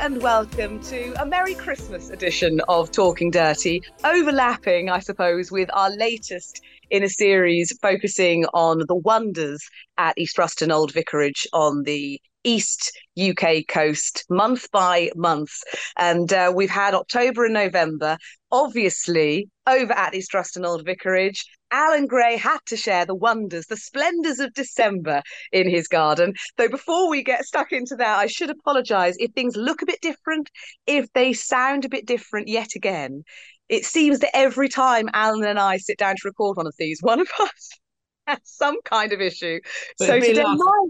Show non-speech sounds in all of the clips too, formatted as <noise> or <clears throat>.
And welcome to a Merry Christmas edition of Talking Dirty, overlapping, I suppose, with our latest in a series focusing on the wonders at East Ruston Old Vicarage on the East UK coast month by month. And uh, we've had October and November. Obviously, over at East Ruston Old Vicarage, Alan Gray had to share the wonders, the splendours of December in his garden. Though before we get stuck into that, I should apologise if things look a bit different, if they sound a bit different yet again. It seems that every time Alan and I sit down to record one of these, one of us <laughs> has some kind of issue. But so today, my,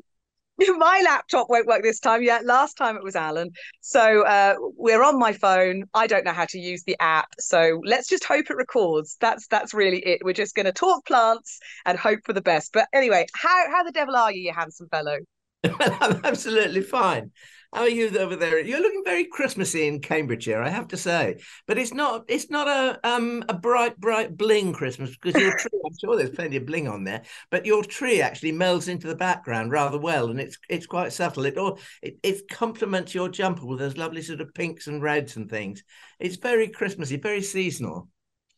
<laughs> my laptop won't work this time. Yeah, last time it was Alan. So uh, we're on my phone. I don't know how to use the app. So let's just hope it records. That's that's really it. We're just going to talk plants and hope for the best. But anyway, how how the devil are you, you handsome fellow? I'm <laughs> absolutely fine. How are you over there? You're looking very Christmassy in Cambridgeshire, I have to say. But it's not it's not a um a bright, bright bling Christmas because your tree, I'm sure there's plenty of bling on there, but your tree actually melds into the background rather well and it's it's quite subtle. It all it, it complements your jumper with those lovely sort of pinks and reds and things. It's very Christmassy, very seasonal.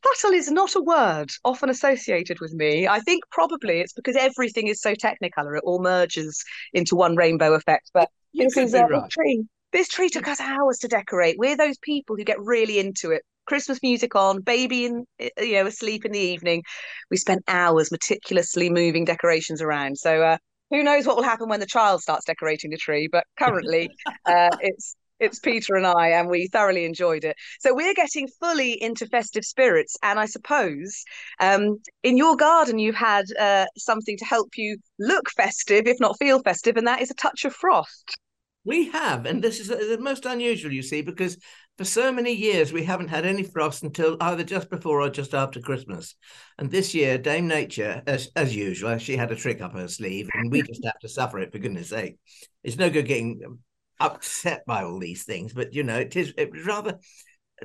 Subtle is not a word often associated with me. I think probably it's because everything is so technicolor; it all merges into one rainbow effect. But You this is uh, right. tree. This tree took us hours to decorate. We're those people who get really into it. Christmas music on, baby in you know asleep in the evening. We spent hours meticulously moving decorations around. So uh, who knows what will happen when the child starts decorating the tree? But currently, <laughs> uh, it's it's Peter and I, and we thoroughly enjoyed it. So we're getting fully into festive spirits, and I suppose um, in your garden you've had uh, something to help you look festive, if not feel festive, and that is a touch of frost. We have, and this is the most unusual, you see, because for so many years we haven't had any frost until either just before or just after Christmas. And this year, Dame Nature, as as usual, she had a trick up her sleeve, and we just have to suffer it for goodness' sake. It's no good getting upset by all these things, but you know, it is it was rather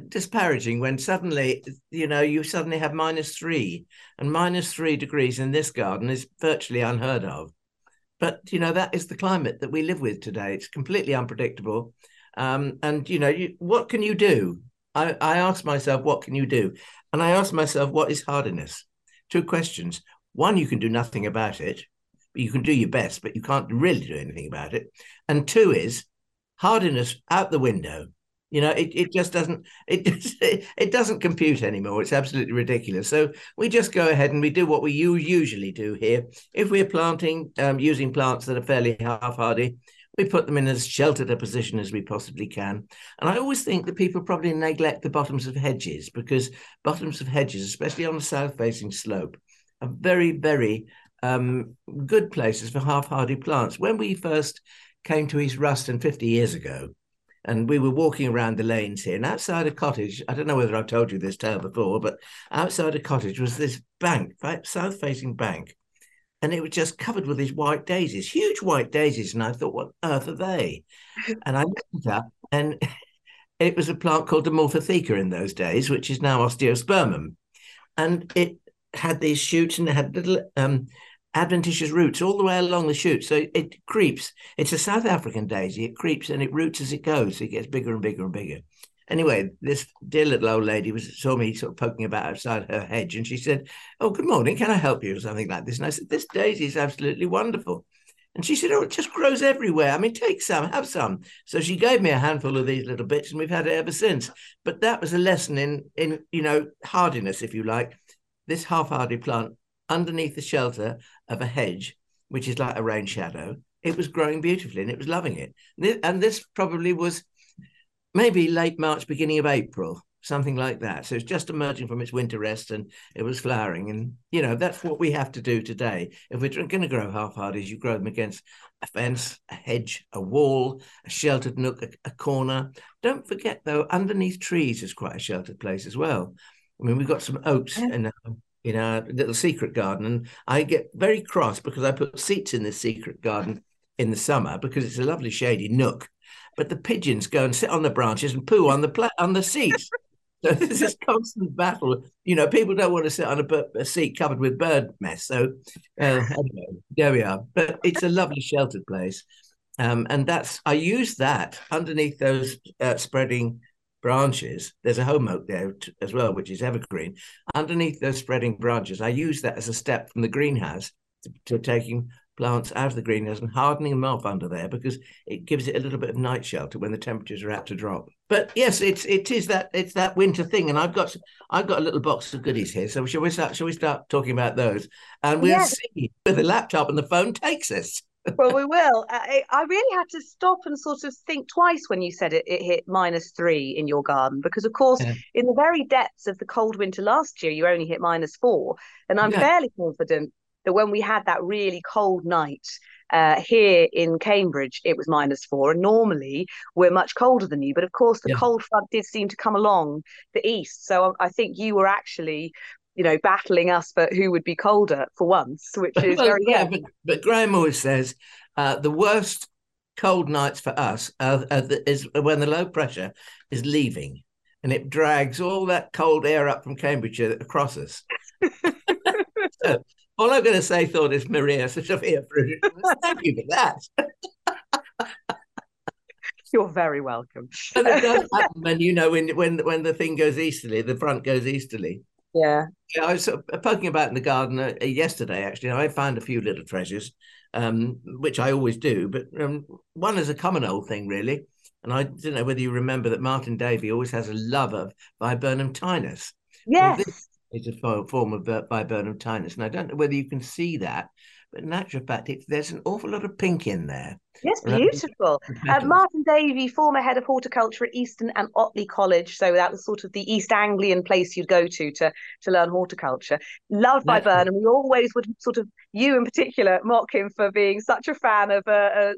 disparaging when suddenly, you know, you suddenly have minus three, and minus three degrees in this garden is virtually unheard of. But you know, that is the climate that we live with today. It's completely unpredictable. Um, and you know, you, what can you do? I, I ask myself, what can you do? And I ask myself, what is hardiness? Two questions. One, you can do nothing about it. You can do your best, but you can't really do anything about it. And two is hardiness out the window. You know, it, it just doesn't it, <laughs> just, it doesn't compute anymore. It's absolutely ridiculous. So we just go ahead and we do what we usually do here. If we're planting um, using plants that are fairly half hardy, we put them in as sheltered a position as we possibly can. And I always think that people probably neglect the bottoms of hedges because bottoms of hedges, especially on a south facing slope, are very, very um, good places for half hardy plants. When we first came to East Ruston 50 years ago, and we were walking around the lanes here, and outside a cottage, I don't know whether I've told you this tale before, but outside a cottage was this bank, south facing bank and it was just covered with these white daisies, huge white daisies. And I thought, what earth are they? <laughs> And I looked it up, and <laughs> it was a plant called Dimorphotheca in those days, which is now Osteospermum. And it had these shoots and it had little um, adventitious roots all the way along the shoot. So it creeps. It's a South African daisy. It creeps and it roots as it goes. It gets bigger and bigger and bigger. Anyway, this dear little old lady was saw me sort of poking about outside her hedge, and she said, "Oh, good morning. Can I help you?" or something like this. And I said, "This daisy is absolutely wonderful." And she said, "Oh, it just grows everywhere. I mean, take some, have some." So she gave me a handful of these little bits, and we've had it ever since. But that was a lesson in in you know hardiness, if you like. This half-hardy plant underneath the shelter of a hedge, which is like a rain shadow, it was growing beautifully, and it was loving it. And this probably was maybe late March, beginning of April, something like that. So it's just emerging from its winter rest and it was flowering. And, you know, that's what we have to do today. If we're going to grow half hardies, you grow them against a fence, a hedge, a wall, a sheltered nook, a, a corner. Don't forget, though, underneath trees is quite a sheltered place as well. I mean, we've got some oats in our, in our little secret garden, and I get very cross because I put seats in this secret garden in the summer because it's a lovely shady nook. But the pigeons go and sit on the branches and poo on the pla- on the seats. <laughs> So there's this constant battle. You know, people don't want to sit on a, a seat covered with bird mess. So uh, <laughs> anyway, there we are. But it's a lovely sheltered place. Um, and that's I use that underneath those uh, spreading branches. There's a holm oak there t- as well, which is evergreen. Underneath those spreading branches, I use that as a step from the greenhouse to, to taking plants out of the greenhouse and hardening them off under there because it gives it a little bit of night shelter when the temperatures are apt to drop. But yes, it's it is that it's that winter thing, and I've got I've got a little box of goodies here. So shall we start? Shall we start talking about those? And we'll yes. see where the laptop and the phone takes us. Well, we will. I, I, really had to stop and sort of think twice when you said it, it hit minus three in your garden, because of course, yeah. in the very depths of the cold winter last year, you only hit minus four. And I'm yeah. fairly confident that when we had that really cold night uh, here in Cambridge, it was minus four. And normally we're much colder than you. But of course, the yeah. cold front did seem to come along the east. So I think you were actually you know, battling us for who would be colder for once, which is <laughs> well, very yeah. But, but Graham always says uh, the worst cold nights for us are, are the, is when the low pressure is leaving, and it drags all that cold air up from Cambridgeshire across us. <laughs> so, all I'm going to say, thought is Maria Sophia Thank you for that. <laughs> You're very welcome. and it does happen when you know when when when the thing goes easterly, the front goes easterly. Yeah. yeah I was sort of poking about in the garden uh, yesterday. Actually, I found a few little treasures, um, which I always do. But um, one is a common old thing, really. And I don't know whether you remember that Martin Davy always has a love of viburnum tinus. Yes. Well, is a form of viburnum tinus. And I don't know whether you can see that, but in actual fact, it, there's an awful lot of pink in there. Yes, beautiful. Uh, Martin Davy, former head of horticulture at Easton and Otley College. So that was sort of the East Anglian place you'd go to to, to learn horticulture. Loved viburnum. We always would sort of, you in particular, mock him for being such a fan of a,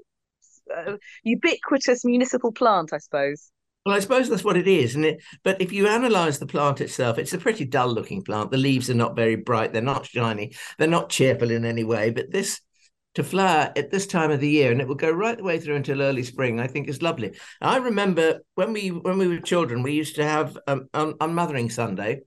a, a ubiquitous municipal plant, I suppose. Well, I suppose that's what it is, and it. But if you analyse the plant itself, it's a pretty dull-looking plant. The leaves are not very bright. They're not shiny. They're not cheerful in any way. But this to flower at this time of the year, and it will go right the way through until early spring. I think is lovely. I remember when we when we were children, we used to have um, on, on Mothering Sunday.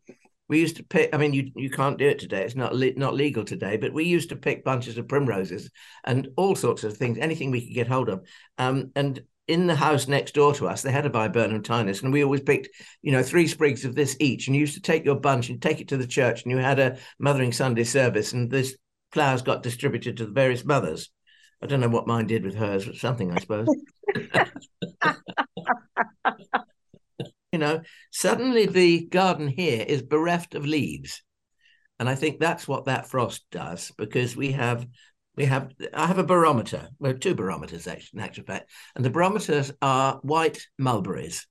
We used to pick. I mean, you you can't do it today. It's not le- not legal today. But we used to pick bunches of primroses and all sorts of things, anything we could get hold of. Um, and in the house next door to us, they had a viburnum tinus, and we always picked, you know, three sprigs of this each. And you used to take your bunch and take it to the church, and you had a Mothering Sunday service, and this flowers got distributed to the various mothers. I don't know what mine did with hers, but something, I suppose. <laughs> you know, suddenly the garden here is bereft of leaves. And I think that's what that frost does because we have we have I have a barometer. Well, two barometers actually, in actual fact, and the barometers are white mulberries,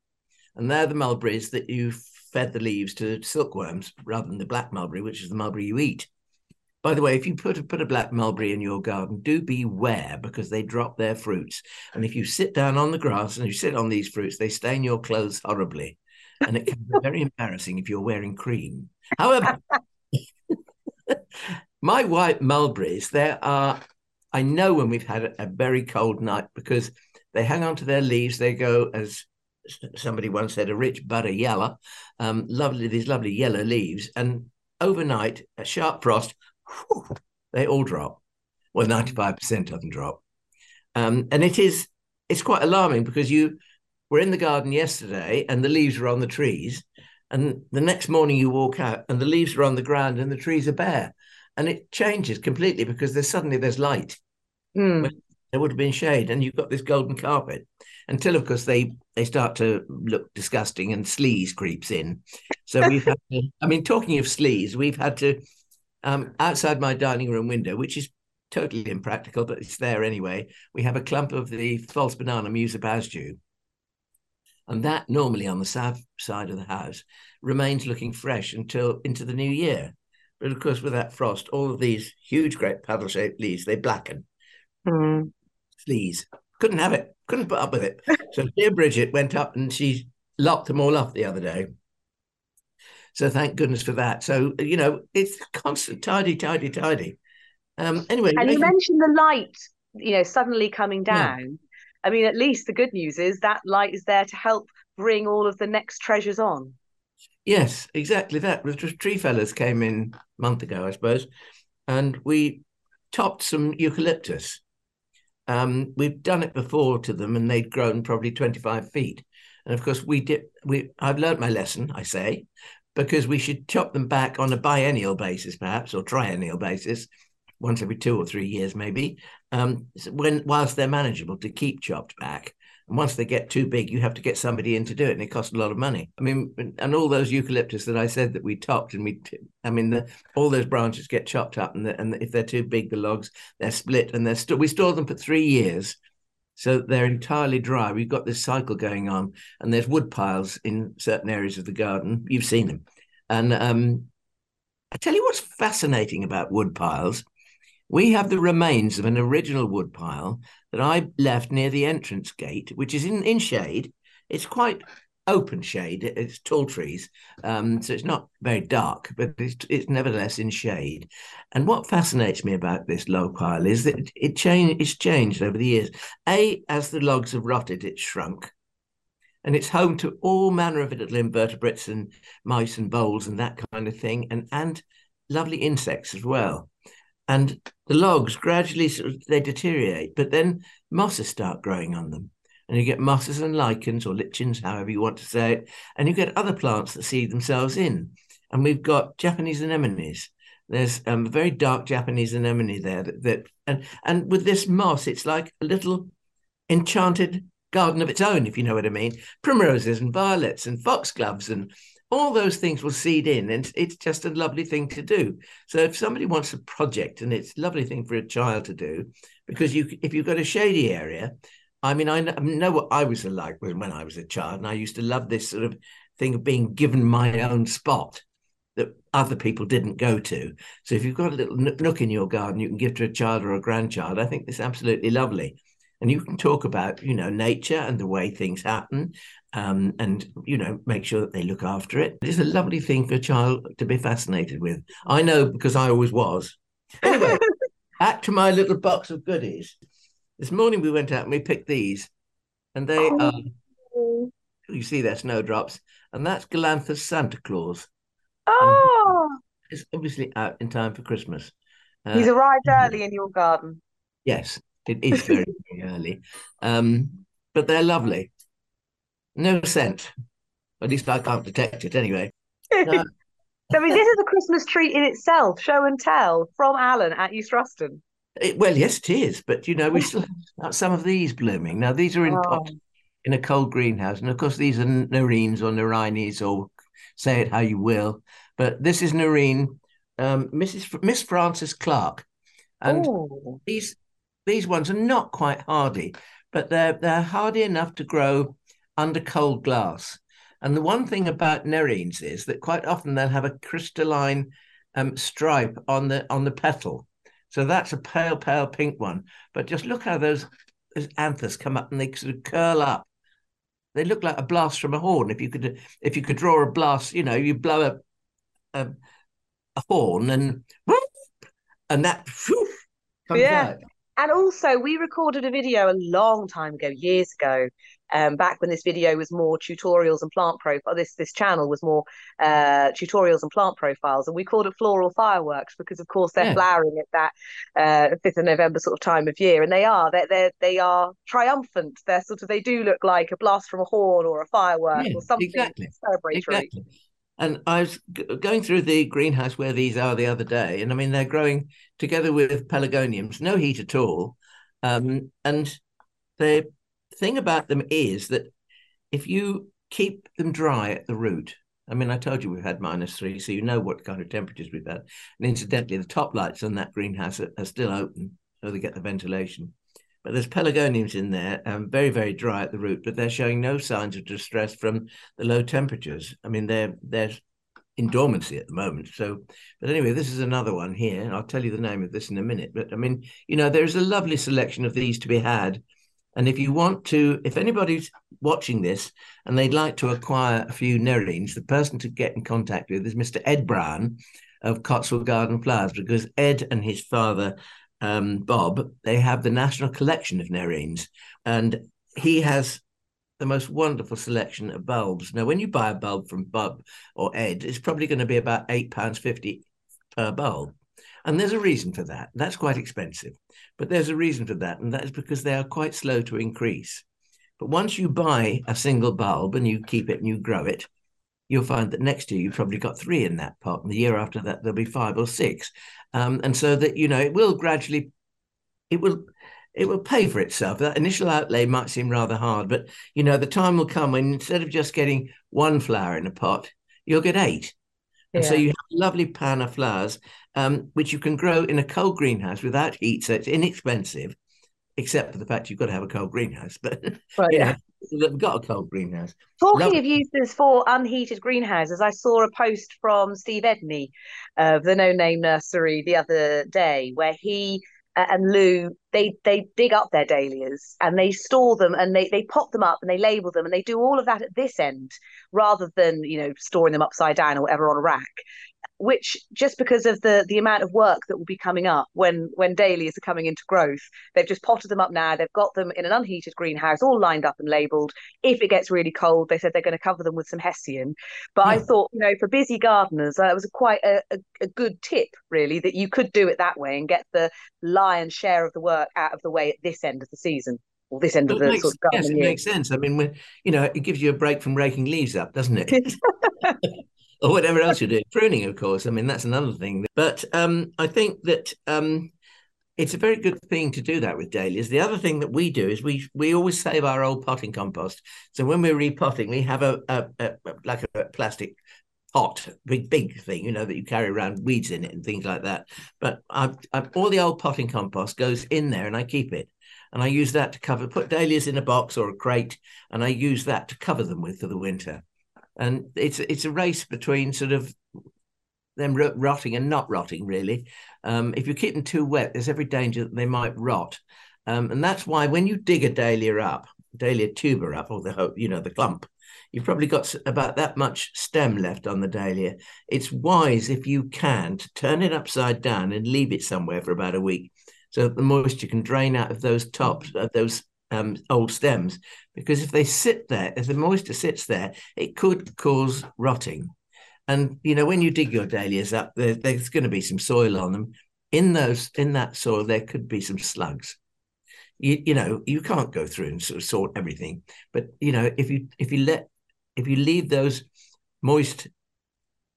and they're the mulberries that you fed the leaves to silkworms rather than the black mulberry, which is the mulberry you eat. By the way, if you put a, put a black mulberry in your garden, do beware because they drop their fruits. And if you sit down on the grass and you sit on these fruits, they stain your clothes horribly. And it can be very embarrassing if you're wearing cream. However, my white mulberries, there are, I know when we've had a, a very cold night because they hang on to their leaves. They go, as somebody once said, a rich butter yellow, um, lovely, these lovely yellow leaves. And overnight, a sharp frost, whew, they all drop. Well, 95% of them drop. Um, and it is, it's quite alarming because you were in the garden yesterday and the leaves were on the trees. And the next morning you walk out and the leaves are on the ground and the trees are bare and it changes completely because there's suddenly there's light. Mm. There would have been shade, and you've got this golden carpet. Until, of course, they they start to look disgusting, and sleaze creeps in. So we've had to. I mean, talking of sleaze, we've had to um, outside my dining room window, which is totally impractical, but it's there anyway. We have a clump of the false banana Musa basjoo. And that normally on the south side of the house remains looking fresh until into the new year. But of course, with that frost, all of these huge, great paddle shaped leaves, they blacken. Mm. Sleaze. Couldn't have it. Couldn't put up with it. <laughs> so dear Bridget went up and she locked them all off the other day. So thank goodness for that. So you know, it's <laughs> constant tidy, tidy, tidy. Um, anyway, and you mentioned the light, you know, suddenly coming down. Yeah. I mean, at least the good news is that light is there to help bring all of the next treasures on. Yes, exactly that. The tree fellas came in a month ago, I suppose, and we topped some eucalyptus. Um, we've done it before to them, and they'd grown probably twenty-five feet. And of course, we did. We I've learnt my lesson. I say because we should chop them back on a biennial basis, perhaps, or triennial basis, once every two or three years, maybe, um, when whilst they're manageable to keep chopped back. Once they get too big, you have to get somebody in to do it, and it costs a lot of money. I mean, and all those eucalyptus that I said that we topped, and we, I mean, the, all those branches get chopped up, and, the, and if they're too big, the logs they're split, and they're still we store them for three years, so they're entirely dry. We've got this cycle going on, and there's wood piles in certain areas of the garden. You've seen them, and um, I tell you what's fascinating about wood piles we have the remains of an original woodpile that I left near the entrance gate, which is in, in shade. It's quite open shade. It's tall trees, um, so it's not very dark, but it's, it's, nevertheless in shade. And what fascinates me about this log pile is that it, it change, it's changed over the years. A, as the logs have rotted, it's shrunk. And it's home to all manner of little invertebrates and mice and voles and that kind of thing, and and lovely insects as well and the logs gradually sort of, they deteriorate, but then mosses start growing on them. And you get mosses and lichens or lichens, however you want to say it, and you get other plants that seed themselves in. And we've got Japanese anemones. There's um, a very dark Japanese anemone there that, that and and with this moss, it's like a little enchanted garden of its own, if you know what I mean. Primroses and violets and foxgloves and all those things will seed in and it's just a lovely thing to do. So if somebody wants a project and it's a lovely thing for a child to do because you if you've got a shady area i mean i know what i was like when i was a child and i used to love this sort of thing of being given my own spot that other people didn't go to. So if you've got a little nook in your garden you can give to a child or a grandchild i think it's absolutely lovely and you can talk about you know nature and the way things happen um, and you know make sure that they look after it. It's a lovely thing for a child to be fascinated with. I know because i always was. Anyway <laughs> back to my little box of goodies. This morning we went out and we picked these and they oh. are you see they're snowdrops and that's galanthus santa claus. Oh. it's obviously out in time for christmas. Uh, he's arrived early in your garden. Yes it is very, <laughs> very early. Um, but they're lovely. No scent. At least I can't detect it anyway. <laughs> Uh, I mean, this is a Christmas treat in itself, show and tell from Alan at East Ruston. It, well, yes, it is. But, you know, we still <laughs> have some of these blooming. Now, these are in oh. pot in a cold greenhouse. And of course, these are nerines or nerines, or say it how you will. But this is nerine, um, Mrs. Miss Frances Clarke. And oh. these these ones are not quite hardy, but they're they're hardy enough to grow under cold glass. And the one thing about nerines is that quite often they'll have a crystalline um, stripe on the on the petal. So that's a pale, pale pink one. But just look how those, those anthers come up and they sort of curl up. They look like a blast from a horn. If you could if you could draw a blast, you know, you blow a a, a horn and and that comes yeah. out. And also, we recorded a video a long time ago, years ago, um, back when this video was more tutorials and plant profile. This this channel was more uh, tutorials and plant profiles, and we called it floral fireworks because, of course, they're yeah. flowering at that uh, fifth of November sort of time of year, and they are they they they are triumphant. They're sort of they do look like a blast from a horn or a firework yeah, or something exactly. celebratory. Exactly. And I was g- going through the greenhouse where these are the other day, and I mean they're growing together with pelargoniums, no heat at all. Um, and the thing about them is that if you keep them dry at the root, I mean, I told you we've had minus three, so you know what kind of temperatures we've had. And incidentally, the top lights on that greenhouse are, are still open, so they get the ventilation. But there's pelargoniums in there, um, very, very dry at the root, but they're showing no signs of distress from the low temperatures. I mean, they're they're in dormancy at the moment. So, but anyway, this is another one here. I'll tell you the name of this in a minute. But I mean, you know, there's a lovely selection of these to be had And if you want to, if anybody's watching this and they'd like to acquire a few nerines, the person to get in contact with is Mr. Ed Brown of Cotswold Garden Flowers, because Ed and his father, um, Bob, they have the National Collection of nerines. And he has the most wonderful selection of bulbs. Now, when you buy a bulb from Bob or Ed, it's probably going to be about £8.50 per bulb. And there's a reason for that. That's quite expensive. But there's a reason for that. And that is because they are quite slow to increase. But once you buy a single bulb and you keep it and you grow it, you'll find that next year you've probably got three in that pot. And the year after that, there'll be five or six. Um, and so that, you know, it will gradually, it will, it will pay for itself. That initial outlay might seem rather hard, but you know, the time will come when instead of just getting one flower in a pot, you'll get eight. And yeah. so you have a lovely pan of flowers, um, which you can grow in a cold greenhouse without heat. So it's inexpensive, except for the fact you've got to have a cold greenhouse. But <laughs> well, yeah, we've got a cold greenhouse. Talking of uses for unheated greenhouses, I saw a post from Steve Edney of the No Name Nursery the other day where he uh, and Lou, they they dig up their dahlias and they store them and they they pop them up and they label them and they do all of that at this end rather than you know storing them upside down or whatever on a rack which just because of the the amount of work that will be coming up when when dahlias are coming into growth they've just potted them up now they've got them in an unheated greenhouse all lined up and labeled if it gets really cold they said they're going to cover them with some hessian but yeah. i thought you know for busy gardeners that was a quite a, a, a, good tip really that you could do it that way and get the lion's share of the work out of the way at this end of the season or this end of the makes, sort of yes, it year. makes sense. I mean, when, you know, it gives you a break from raking leaves up, doesn't it? <laughs> or whatever else you do. Pruning, of course. I mean, that's another thing. But um, I think that um, it's a very good thing to do that with dahlias. The other thing that we do is we we always save our old potting compost. So when we're repotting, we have a, a, a like a plastic pot, big big thing, you know, that you carry around weeds in it and things like that. But I, I, all the old potting compost goes in there, and I keep it. And I use that to cover, put dahlias in a box or a crate, and I use that to cover them with for the winter and it's it's a race between sort of them rotting and not rotting. Really, um, if you keep them too wet, there's every danger that they might rot, um, and that's why when you dig a dahlia up, dahlia tuber up, or the you know the clump, you've probably got about that much stem left on the dahlia. It's wise if you can to turn it upside down and leave it somewhere for about a week, so that the moisture can drain out of those tops of those um, old stems because if they sit there, if the moisture sits there, it could cause rotting. And you know, when you dig your dahlias up, there, there's going to be some soil on them. In those, in that soil, there could be some slugs. You, you know, you can't go through and sort of sort everything, but you know, if you if you let if you leave those moist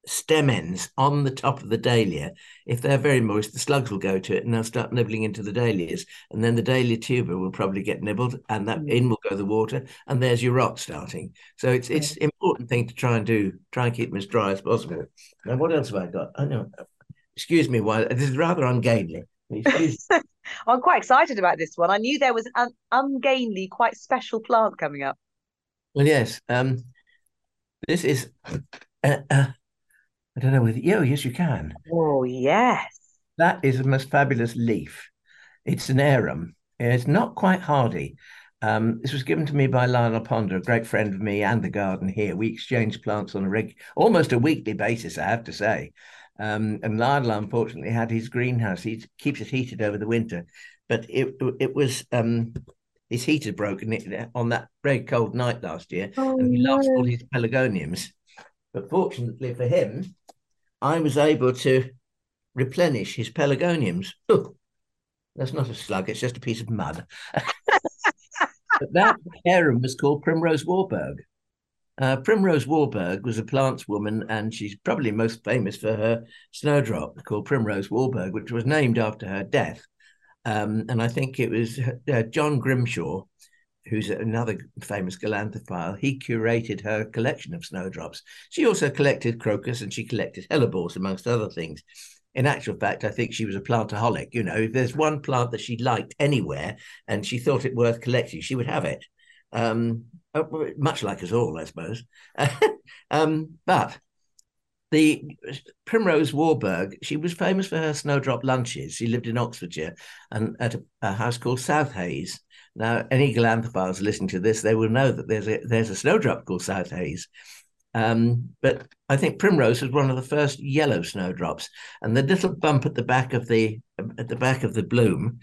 stem ends on the top of the dahlia, if they're very moist, the slugs will go to it and they'll start nibbling into the dahlias. And then the dahlia tuber will probably get nibbled and that mm. in will go the water and there's your rot starting. So it's it's an important thing to try and do, try and keep them as dry as possible. Now, what else have I got? I know. Excuse me, while this is rather ungainly. <laughs> I'm quite excited about this one. I knew there was an ungainly, quite special plant coming up. Well, yes. Um, this is uh, uh, I don't know whether, oh, yes, you can. Oh, yes. That is the most fabulous leaf. It's an arum. It's not quite hardy. Um, this was given to me by Lionel Ponder, a great friend of me and the garden here. We exchange plants on a reg- almost a weekly basis, I have to say. Um, and Lionel, unfortunately, had his greenhouse. He keeps it heated over the winter, but it it was um, his heater broken on that very cold night last year, oh, and he no. lost all his pelargoniums. But fortunately for him, I was able to replenish his pelargoniums. Oh, that's not a slug, it's just a piece of mud. <laughs> but that arum was called Primrose Warburg. Uh, Primrose Warburg was a plants woman, and she's probably most famous for her snowdrop called Primrose Warburg, which was named after her death. Um, and I think it was uh, John Grimshaw who's another famous galanthophile, he curated her collection of snowdrops. She also collected crocus and she collected hellebores, amongst other things. In actual fact, I think she was a plantaholic. You know, if there's one plant that she liked anywhere and she thought it worth collecting, she would have it. Um, uh, much like us all, I suppose. <laughs> um, but the Primrose Warburg, she was famous for her snowdrop lunches. She lived in Oxfordshire and at a, a house called South Hayes Now, any galanthophiles listening to this, they will know that there's a there's a snowdrop called South Hayes. Um, but I think primrose was one of the first yellow snowdrops, and the little bump at the back of the at the back of the bloom,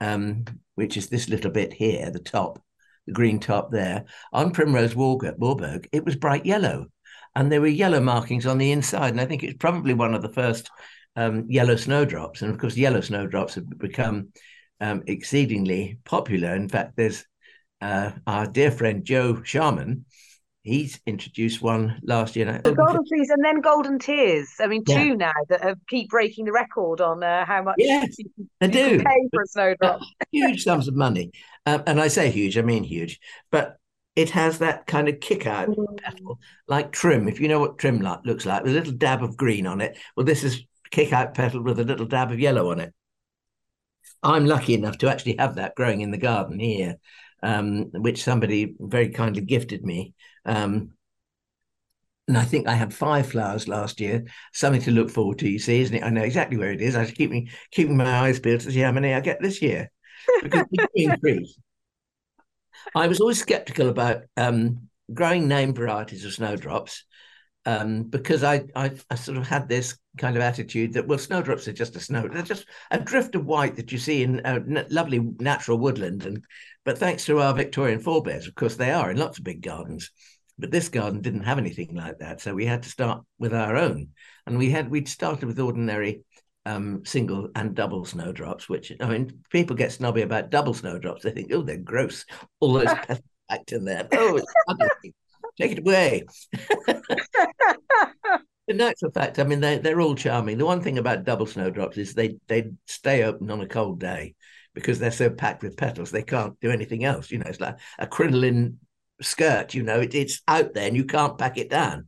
um, which is this little bit here, the top, the green top there, on primrose Warburg, it was bright yellow, and there were yellow markings on the inside, and I think it's probably one of the first um, yellow snowdrops, and of course, yellow snowdrops have become um, exceedingly popular. In fact, there's uh, our dear friend Joe Sharman. He's introduced one last year. The Golden Fleece and then Golden Tears. I mean, two yeah. now that have keep breaking the record on uh, how much yes, you, they you do. pay for a snowdrop. huge sums of money. Um, and I say huge, I mean huge. But it has that kind of kick out mm. petal, like Trym. If you know what Trym like, looks like, with a little dab of green on it. Well, this is kick out petal with a little dab of yellow on it. I'm lucky enough to actually have that growing in the garden here, um, which somebody very kindly gifted me. Um, and I think I had five flowers last year. Something to look forward to, you see, isn't it? I know exactly where it is. I keep me keeping my eyes peeled to see how many I get this year because increase. <laughs> I was always skeptical about um, growing name varieties of snowdrops um, because I, I, I sort of had this kind of attitude that well snowdrops are just a snow they're just a drift of white that you see in a n- lovely natural woodland. And but thanks to our Victorian forebears of course they are in lots of big gardens. But this garden didn't have anything like that so we had to start with our own. And we had we'd started with ordinary um, single and double snowdrops which I mean people get snobby about double snowdrops. They think oh they're gross. All those <laughs> packed in there. Oh it's ugly take it away in actual fact, I mean, they're, they're all charming. The one thing about double snowdrops is they, they stay open on a cold day because they're so packed with petals, they can't do anything else. You know, it's like a crinoline skirt, you know, it, it's out there and you can't pack it down.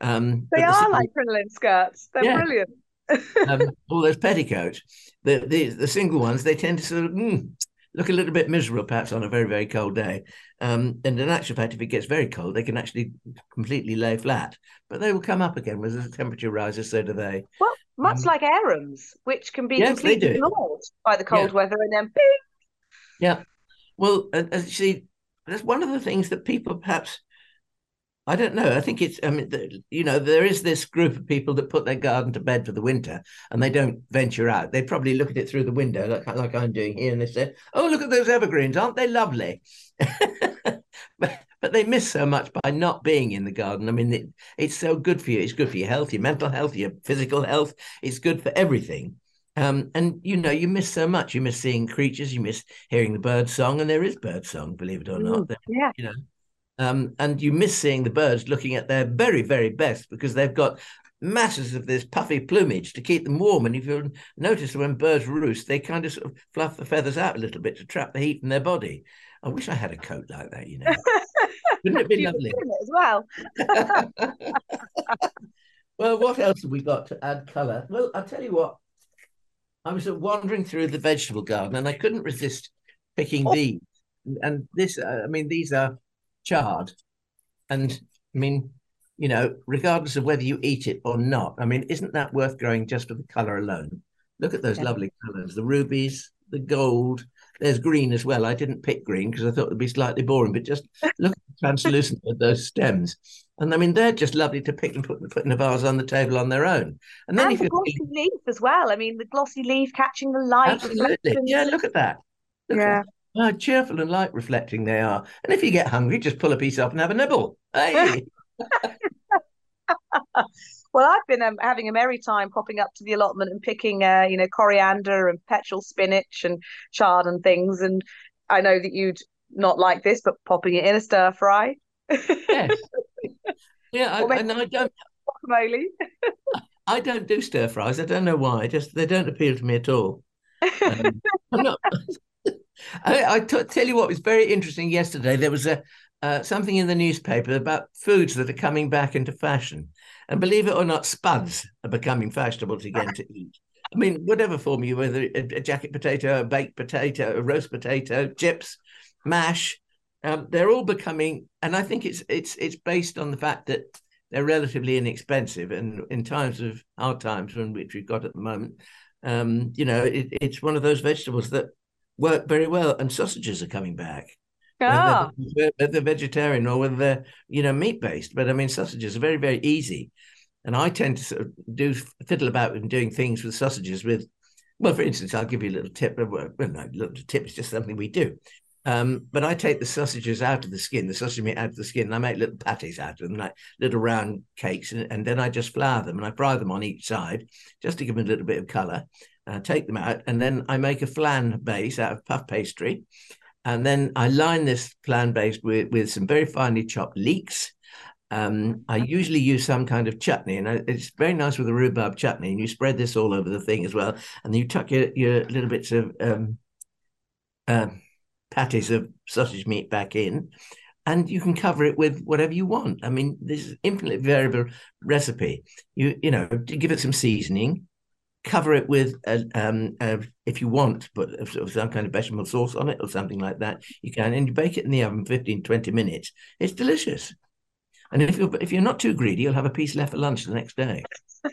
Um, they are the, like crinoline skirts. They're yeah. brilliant. <laughs> um, all those petticoats. The, the the single ones, they tend to sort of mm, look a little bit miserable perhaps on a very very cold day um, and in actual fact if it gets very cold they can actually completely lay flat but they will come up again as the temperature rises so do they well much um, like arums which can be yes, completely ignored by the cold yeah. weather and then bing. yeah well you see that's one of the things that people perhaps I don't know. I think it's, I mean, the, you know, there is this group of people that put their garden to bed for the winter and they don't venture out. They probably look at it through the window, like, like I'm doing here, and they say, oh, look at those evergreens. Aren't they lovely? <laughs> but, but they miss so much by not being in the garden. I mean, it, it's so good for you. It's good for your health, your mental health, your physical health. It's good for everything. Um, and you know, you miss so much. You miss seeing creatures, you miss hearing the bird song, and there is bird song, believe it or not. Mm, yeah. You know, um, and you miss seeing the birds looking at their very, very best because they've got masses of this puffy plumage to keep them warm. And if you notice when birds roost, they kind of sort of fluff the feathers out a little bit to trap the heat in their body. I wish I had a coat like that, you know. <laughs> Wouldn't it be lovely? as well. <laughs> well, what else have we got to add colour? Well, I'll tell you what. I was wandering through the vegetable garden and I couldn't resist picking oh. these. And this, uh, I mean, these are chard. And I mean, you know, regardless of whether you eat it or not, I mean, isn't that worth growing just for the color alone? Look at those yeah. lovely colors the rubies, the gold. There's green as well. I didn't pick green because I thought it'd be slightly boring, but just look at the translucent of those stems. And I mean, they're just lovely to pick and put, put in a vase on the table on their own. And then and if the glossy leaf as well. I mean, the glossy leaf catching the light. Absolutely. Yeah, look at that. Look yeah. At how cheerful and light reflecting they are. And if you get hungry, just pull a piece up and have a nibble. Hey. <laughs> well, I've been um, having a merry time popping up to the allotment and picking, uh, you know, coriander and perpetual spinach and chard and things. And I know that you'd not like this, but popping it in a stir fry. yes. <laughs> Yeah, I, and I don't. Guacamole. I don't do stir fries. I don't know why. Just they don't appeal to me at all. <laughs> Um, I'm not. I, I t- tell you what was very interesting yesterday. There was a uh, something in the newspaper about foods that are coming back into fashion, and believe it or not, spuds are becoming fashionable again to eat. I mean, whatever form you, whether a, a jacket potato, a baked potato, a roast potato, chips, mash, um, they're all becoming. And I think it's it's it's based on the fact that they're relatively inexpensive, and in times of hard times, when which we've got at the moment, um, you know, it, it's one of those vegetables that work very well. And sausages are coming back. Ah. Whether, they're, vegetarian or whether they're, you know, meat based. But I mean, sausages are very, very easy. And I tend to sort of do fiddle about in doing things with sausages with, well, for instance, I'll give you a little tip. Well, no, little tip is just something we do. Um, but I take the sausages out of the skin, the sausage meat out of the skin, and I make little patties out of them, like little round cakes, and, and then I just flour them and I fry them on each side just to give them a little bit of colour. I take them out, and then I make a flan base out of puff pastry, and then I line this flan base with, with some very finely chopped leeks. Um, I usually use some kind of chutney, and it's very nice with a rhubarb chutney. And you spread this all over the thing as well, and you tuck your, your little bits of um, uh, patties of sausage meat back in, and you can cover it with whatever you want. I mean, this is infinitely variable recipe. You you know, give it some seasoning, cover it with a, um, a, if you want, but some kind of bechamel sauce on it or something like that. You can, and you bake it in the oven 15, 20 minutes. It's delicious. And if you're if you're not too greedy, you'll have a piece left for lunch the next day. <laughs>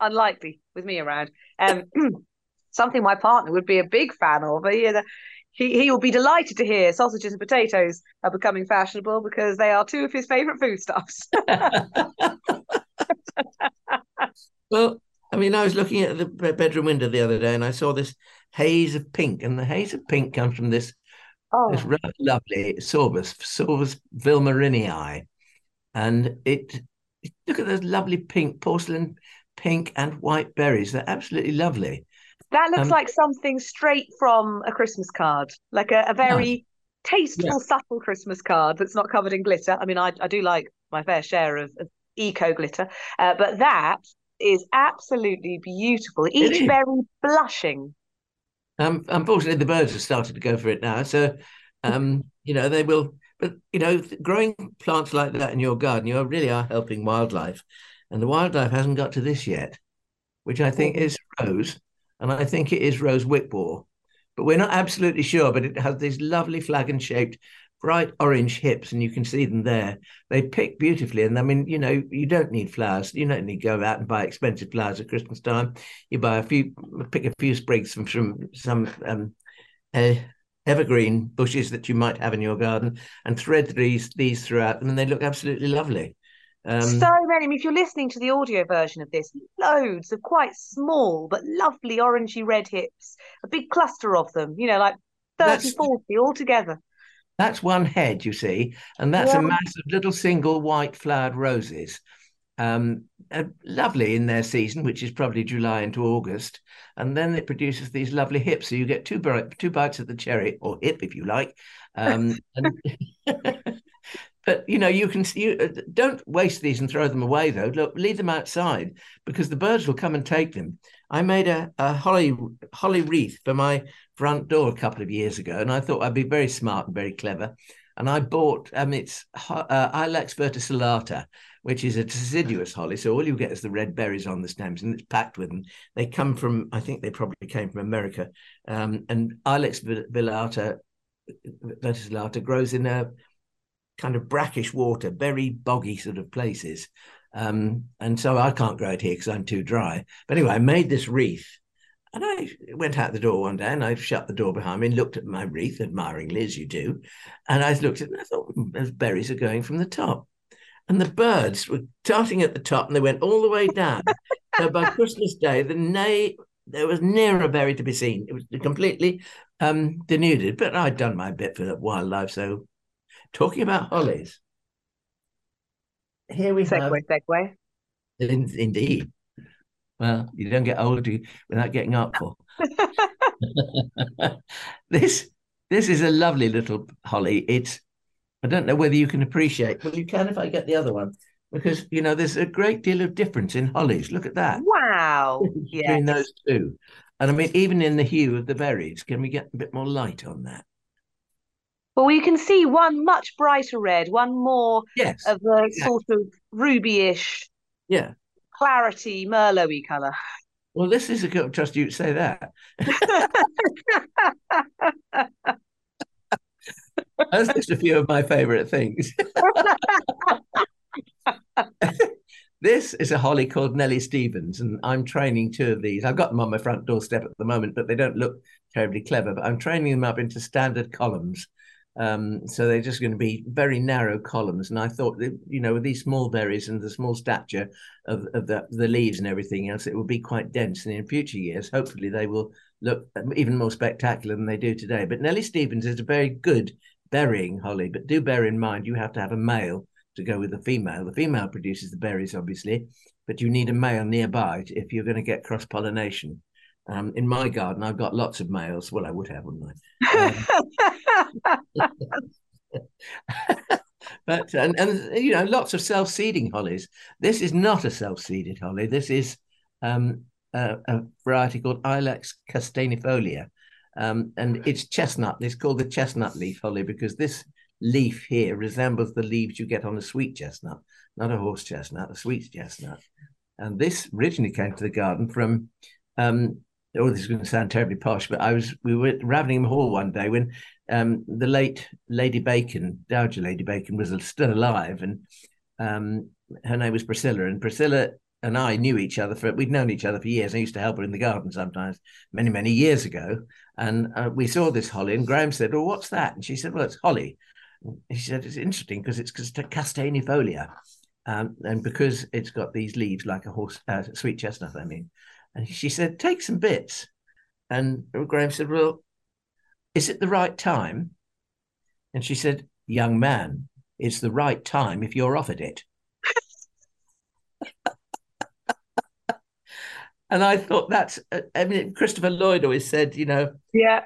Unlikely with me around. Um, <clears throat> something my partner would be a big fan of. He, he, he will be delighted to hear sausages and potatoes are becoming fashionable because they are two of his favourite foodstuffs. <laughs> <laughs> well, I mean, I was looking at the bedroom window the other day and I saw this haze of pink, and the haze of pink comes from this oh. this rather lovely Sorbus, Sorbus vilmorinii. And it, look at those lovely pink porcelain pink and white berries. They're absolutely lovely. That looks um, like something straight from a Christmas card, like a, a very tasteful, yeah. subtle Christmas card that's not covered in glitter. I mean, I, I do like my fair share of, of eco glitter, uh, but that is absolutely beautiful. Each berry blushing. Um, unfortunately, the birds have started to go for it now. So, um, you know, they will. But you know, growing plants like that in your garden, you really are helping wildlife, and the wildlife hasn't got to this yet, which I think is rose and I think it is rose Wickwar, but we're not absolutely sure. But it has these lovely flagon shaped, bright orange hips, and you can see them there. They pick beautifully, and I mean, you know, you don't need flowers. You don't need to go out and buy expensive flowers at Christmas time. You buy a few, pick a few sprigs from, from some um, uh, evergreen bushes that you might have in your garden, and thread these these throughout them, and they look absolutely lovely. Um, so many. I mean, if you're listening to the audio version of this, loads of quite small but lovely orangey red hips, a big cluster of them, you know, like 30, 40 all together. That's one head, you see, and that's yeah. a mass of little single white flowered roses. Um, uh, lovely in their season, which is probably July into August, and then it produces these lovely hips. So you get two two bites of the cherry or hip, if you like, um, and <laughs> <laughs> But you know, you can you uh, don't waste these and throw them away though. Look, leave them outside because the birds will come and take them. I made a, a holly holly wreath for my front door a couple of years ago, and I thought I'd be very smart and very clever. And I bought um, it's uh, Ilex verticillata, which is a deciduous holly. So all you get is the red berries on the stems, and it's packed with them. They come from, I think they probably came from America. Um, and Ilex verticillata verticillata grows in a kind of brackish water, very boggy sort of places. Um, and so I can't grow it here because I'm too dry. But anyway, I made this wreath. And I went out the door one day and I shut the door behind me and looked at my wreath admiringly, as you do. And I looked at it and I thought, hmm, those berries are going from the top. And the birds were starting at the top and they went all the way down. so by Christmas Day, the nay, there was near a berry to be seen. It was completely um, denuded, but I'd done my bit for the wildlife, so Talking about hollies, here we go. segue, have segue. In, indeed. Well, you don't get older without getting up for. <laughs> <laughs> this this is a lovely little holly. It's I don't know whether you can appreciate. Well, you can if I get the other one because you know there's a great deal of difference in hollies. Look at that. Wow. <laughs> Between yes. those two. And I mean, even in the hue of the berries, can we get a bit more light on that? Well, you can see one much brighter red, one more yes, of exactly. sort of rubyish, yeah, clarity, merlot colour. Well, this is a good trust you to say that. <laughs> That's just a few of my favourite things. <laughs> this is a holly called Nellie Stevens, and I'm training two of these. I've got them on my front doorstep at the moment, but they don't look terribly clever. But I'm training them up into standard columns. Um, so they're just going to be very narrow columns. And I thought that, you know, with these small berries and the small stature of, of the, the leaves and everything else, it will be quite dense. And in future years, hopefully they will look even more spectacular than they do today. But Nellie Stevens is a very good berrying holly, but do bear in mind you have to have a male to go with the female. The female produces the berries, obviously, but you need a male nearby if you're going to get cross pollination. Um, in my garden, I've got lots of males. Well, I would have, wouldn't I? Um, <laughs> <laughs> but and, and you know, lots of self-seeding hollies. This is not a self-seeded holly. This is um, a, a, variety called Ilex castaneifolia, um, and it's chestnut. It's called the chestnut leaf holly because this leaf here resembles the leaves you get on a sweet chestnut, not a horse chestnut, a sweet chestnut. And this originally came to the garden from um, oh, this is going to sound terribly posh, but I was we were at Raveningham Hall one day when um, the late Lady Bacon, Dowager Lady Bacon, was still alive, and um, her name was Priscilla, and Priscilla and I knew each other for we'd known each other for years. I used to help her in the garden sometimes, many many years ago, and uh, we saw this holly, and Graham said, "Well, what's that?" And she said, "Well, it's holly." And he said, "It's interesting because it's castaneifolia." Um, and because it's got these leaves like a horse, uh, sweet chestnut, I mean, and she said, Take some bits. And Graham said, Well, is it the right time? And she said, Young man, it's the right time if you're offered it. <laughs> and I thought that's, I mean, Christopher Lloyd always said, you know, yeah,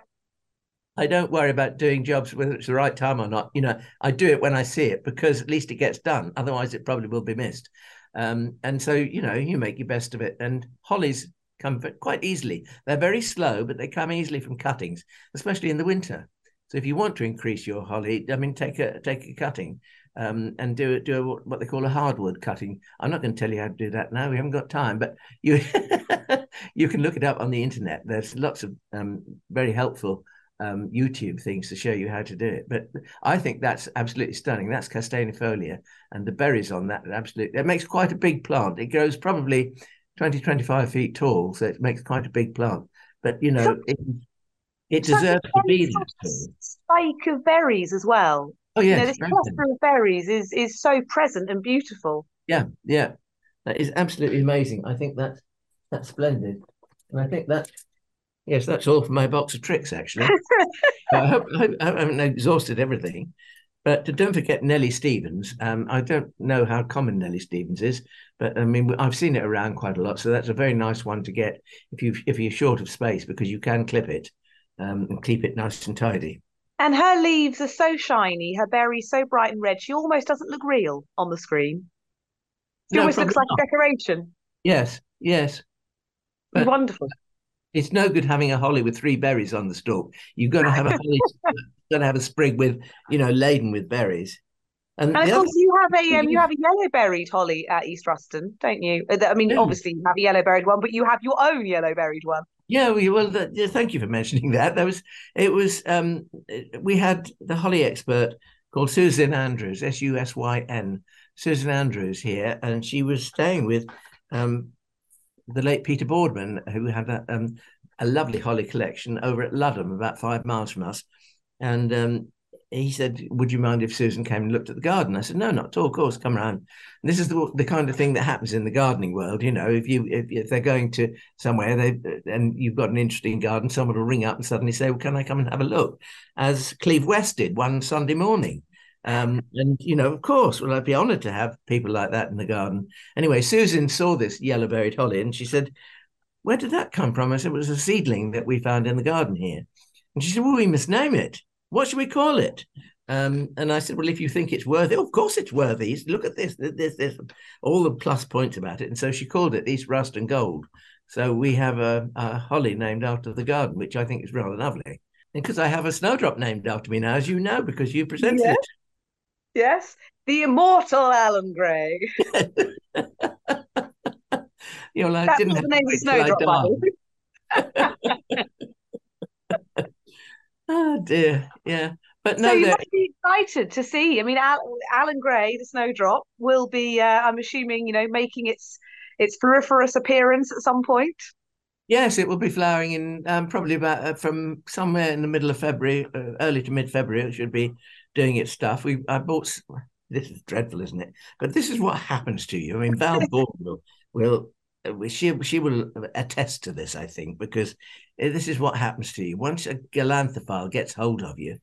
I don't worry about doing jobs whether it's the right time or not. You know, I do it when I see it because at least it gets done. Otherwise, it probably will be missed. Um, and so, you know, you make your best of it. And Holly's come quite easily. They're very slow, but they come easily from cuttings, especially in the winter. So if you want to increase your holly, I mean, take a take a cutting um, and do do a, what they call a hardwood cutting. I'm not going to tell you how to do that now. We haven't got time, but you <laughs> you can look it up on the internet. There's lots of um, very helpful um, YouTube things to show you how to do it. But I think that's absolutely stunning. That's castaneifolia, and the berries on that absolutely. It makes quite a big plant. It grows probably 20, 25 feet tall, so it makes quite a big plant. But you know, it, it deserves to be that spike of berries as well. Oh yeah, you know, this cluster of berries is is so present and beautiful. Yeah, yeah, that is absolutely amazing. I think that that's splendid, and I think that yes, that's all for my box of tricks. Actually, <laughs> I, hope, I, hope, I haven't exhausted everything. But don't forget Nellie Stevens. Um, I don't know how common Nellie Stevens is, but I mean I've seen it around quite a lot. So that's a very nice one to get if you if you're short of space because you can clip it um, and keep it nice and tidy. And her leaves are so shiny, her berries so bright and red. She almost doesn't look real on the screen. She no, almost looks like not. a decoration. Yes, yes. But Wonderful. It's no good having a holly with three berries on the stalk. You've got to have a <laughs> holly going to have a sprig with, you know, laden with berries. And, and of course, you have a um, you have a yellow berried holly at East Ruston, don't you? Uh, I mean, yeah. obviously you have a yellow berried one, but you have your own yellow berried one. Yeah, we, well, the, yeah, thank you for mentioning that. That was it. Was um, we had the holly expert called Susyn Andrews, S U S Y N, Susyn Andrews here, and she was staying with um, the late Peter Boardman, who had a, um, a lovely holly collection over at Ludham, about five miles from us. And um, he said, "Would you mind if Susyn came and looked at the garden?" I said, "No, not at all. Of course, come around." And this is the, the kind of thing that happens in the gardening world. You know, if you if, if, they're going to somewhere, they and you've got an interesting garden, someone will ring up and suddenly say, "Well, can I come and have a look?" As Cleve West did one Sunday morning. Um, and you know, of course, well, I'd be honoured to have people like that in the garden. Anyway, Susyn saw this yellow berried holly, and she said, "Where did that come from?" I said, "It was a seedling that we found in the garden here." And she said, "Well, we must name it." What should we call it? Um, and I said, well, if you think it's worthy, of course it's worthy. Look at this, this, this, all the plus points about it. And so she called it East Ruston Gold. So we have a, a holly named after the garden, which I think is rather lovely. And because I have a snowdrop named after me now, as you know, because you presented yes. it. Yes, the immortal Alan Gray. you know, I that didn't the name of snowdrop. <laughs> <laughs> Oh dear, yeah. But no, So you they're- must be excited to see. I mean, Al- Alan Gray, the snowdrop, will be. Uh, I'm assuming, you know, making its its floriferous appearance at some point. Yes, it will be flowering in um, probably about uh, from somewhere in the middle of February, uh, early to mid February. It should be doing its stuff. We I bought. This is dreadful, isn't it? But this is what happens to you. I mean, Val <laughs> Bourne will, will she she will attest to this, I think, because uh, this is what happens to you once a galanthophile gets hold of you.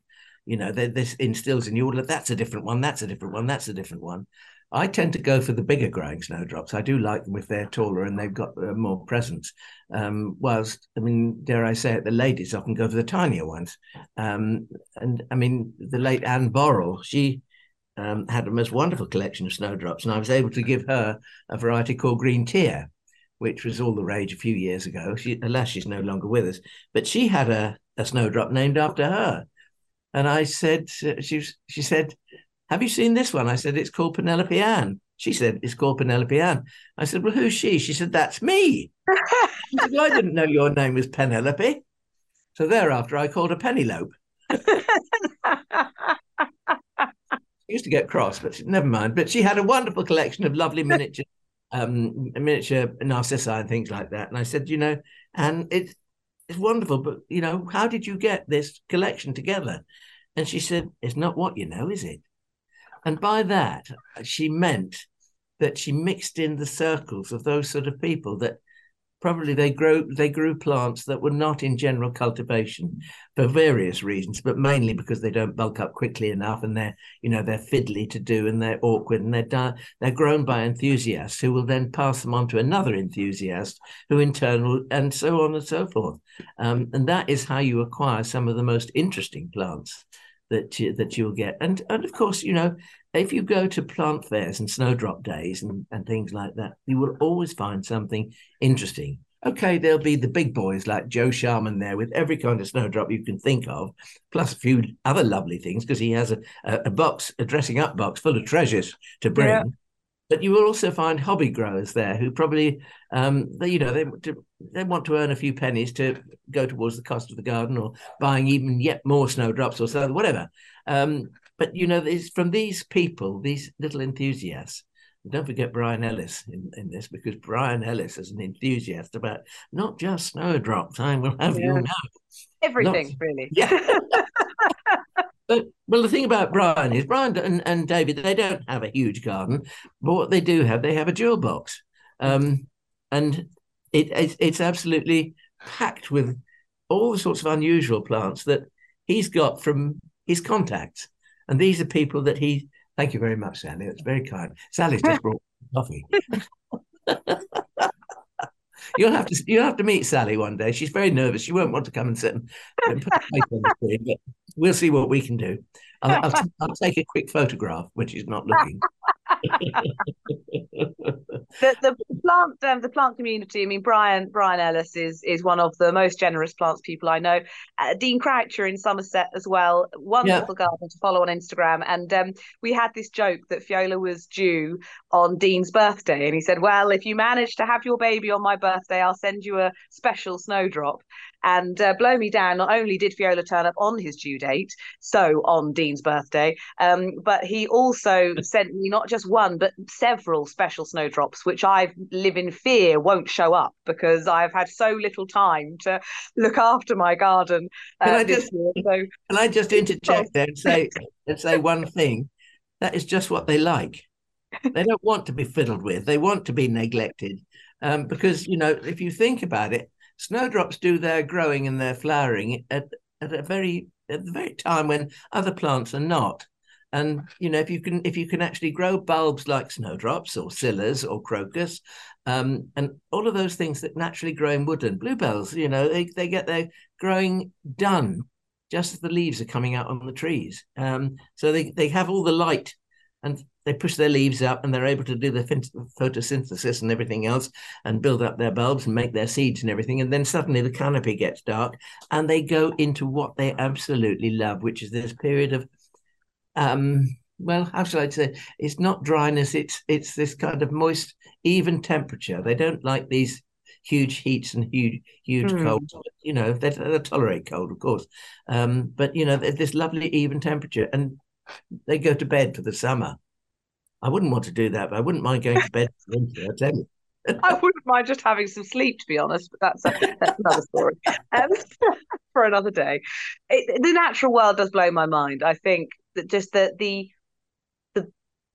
You know, th- this instills in you. "Well, That's a different one. That's a different one. That's a different one. I tend to go for the bigger growing snowdrops. I do like them if they're taller and they've got uh, more presence. Um, whilst, I mean, dare I say it, the ladies often go for the tinier ones. Um, and I mean, the late Anne Borrell, she um, had a most wonderful collection of snowdrops, and I was able to give her a variety called Green Tear, which was all the rage a few years ago. She, alas, she's no longer with us, but she had a, a snowdrop named after her. And I said, uh, she, she said, have you seen this one? I said, it's called Penelope Ann. She said, it's called Penelope Ann. I said, well, who's she? She said, that's me. <laughs> She said, I didn't know your name was Penelope. So thereafter, I called her Penelope. <laughs> She used to get cross, but she, never mind. But she had a wonderful collection of lovely miniature, um, miniature narcissi and things like that. And I said, you know, and it's it's wonderful, but you know, how did you get this collection together? And she said, it's not what you know, is it? And by that, she meant that she mixed in the circles of those sort of people that probably they grow they grew plants that were not in general cultivation for various reasons but mainly because they don't bulk up quickly enough and they're you know they're fiddly to do and they're awkward and they're di- they're grown by enthusiasts who will then pass them on to another enthusiast who in turn will and so on and so forth. Um, and that is how you acquire some of the most interesting plants that you, that you'll get. And and of course you know if you go to plant fairs and snowdrop days and, and things like that, you will always find something interesting. Okay, there'll be the big boys like Joe Sharman there with every kind of snowdrop you can think of, plus a few other lovely things because he has a, a, a, box, a dressing up box full of treasures to bring. Yeah. But you will also find hobby growers there who probably, um, they, you know, they they want to earn a few pennies to go towards the cost of the garden or buying even yet more snowdrops or so, whatever. Um, but you know, it's from these people, these little enthusiasts. Don't forget Brian Ellis in, in this, because Brian Ellis is an enthusiast about not just snowdrops. I will have yeah. you know, everything Lots, really. <laughs> Yeah. but well, the thing about Brian is Brian and, and David they don't have a huge garden, but what they do have, they have a jewel box, um, and it, it's, it's absolutely packed with all the sorts of unusual plants that he's got from his contacts. And these are people that he. Thank you very much, Sally. It's very kind. Sally's just brought <laughs> coffee. <laughs> you'll have to you'll have to meet Sally one day. She's very nervous. She won't want to come and sit and, and put face on the screen, but we'll see what we can do. I'll, I'll, t- <laughs> I'll take a quick photograph when she's not looking. <laughs> <laughs> the, the plant um, the plant community. I mean, Brian Brian Ellis is is one of the most generous plants people I know. Uh, Dean Croucher in Somerset as well. Wonderful yeah. garden to follow on Instagram. And um, we had this joke that Fiola was due on Dean's birthday, and he said, "Well, if you manage to have your baby on my birthday, I'll send you a special snowdrop." And uh, blow me down, not only did Fiola turn up on his due date, so on Dean's birthday, um, but he also <laughs> sent me not just one, but several special snowdrops, which I live in fear won't show up because I've had so little time to look after my garden. Uh, can, I just, year, so. <laughs> can I just interject there and say, <laughs> and say one thing? That is just what they like. They don't want to be fiddled with, they want to be neglected. Um, because, you know, if you think about it, snowdrops do their growing and their flowering at, at a very at the very time when other plants are not. And you know, if you can if you can actually grow bulbs like snowdrops or scillas or crocus, um, and all of those things that naturally grow in woodland, bluebells, you know, they, they get their growing done just as the leaves are coming out on the trees. Um, so they, they have all the light and they push their leaves up and they're able to do the photosynthesis and everything else and build up their bulbs and make their seeds and everything. And then suddenly the canopy gets dark and they go into what they absolutely love, which is this period of, um, well, how shall I say? It's not dryness. It's it's this kind of moist, even temperature. They don't like these huge heats and huge huge mm. colds. You know, they, they tolerate cold, of course, um, but you know, this lovely even temperature, and they go to bed for the summer. I wouldn't want to do that, but I wouldn't mind going to bed for winter. I tell you. <laughs> I wouldn't mind just having some sleep, to be honest, but that's a, that's another story um, <laughs> for another day. It, the natural world does blow my mind. I think that just the the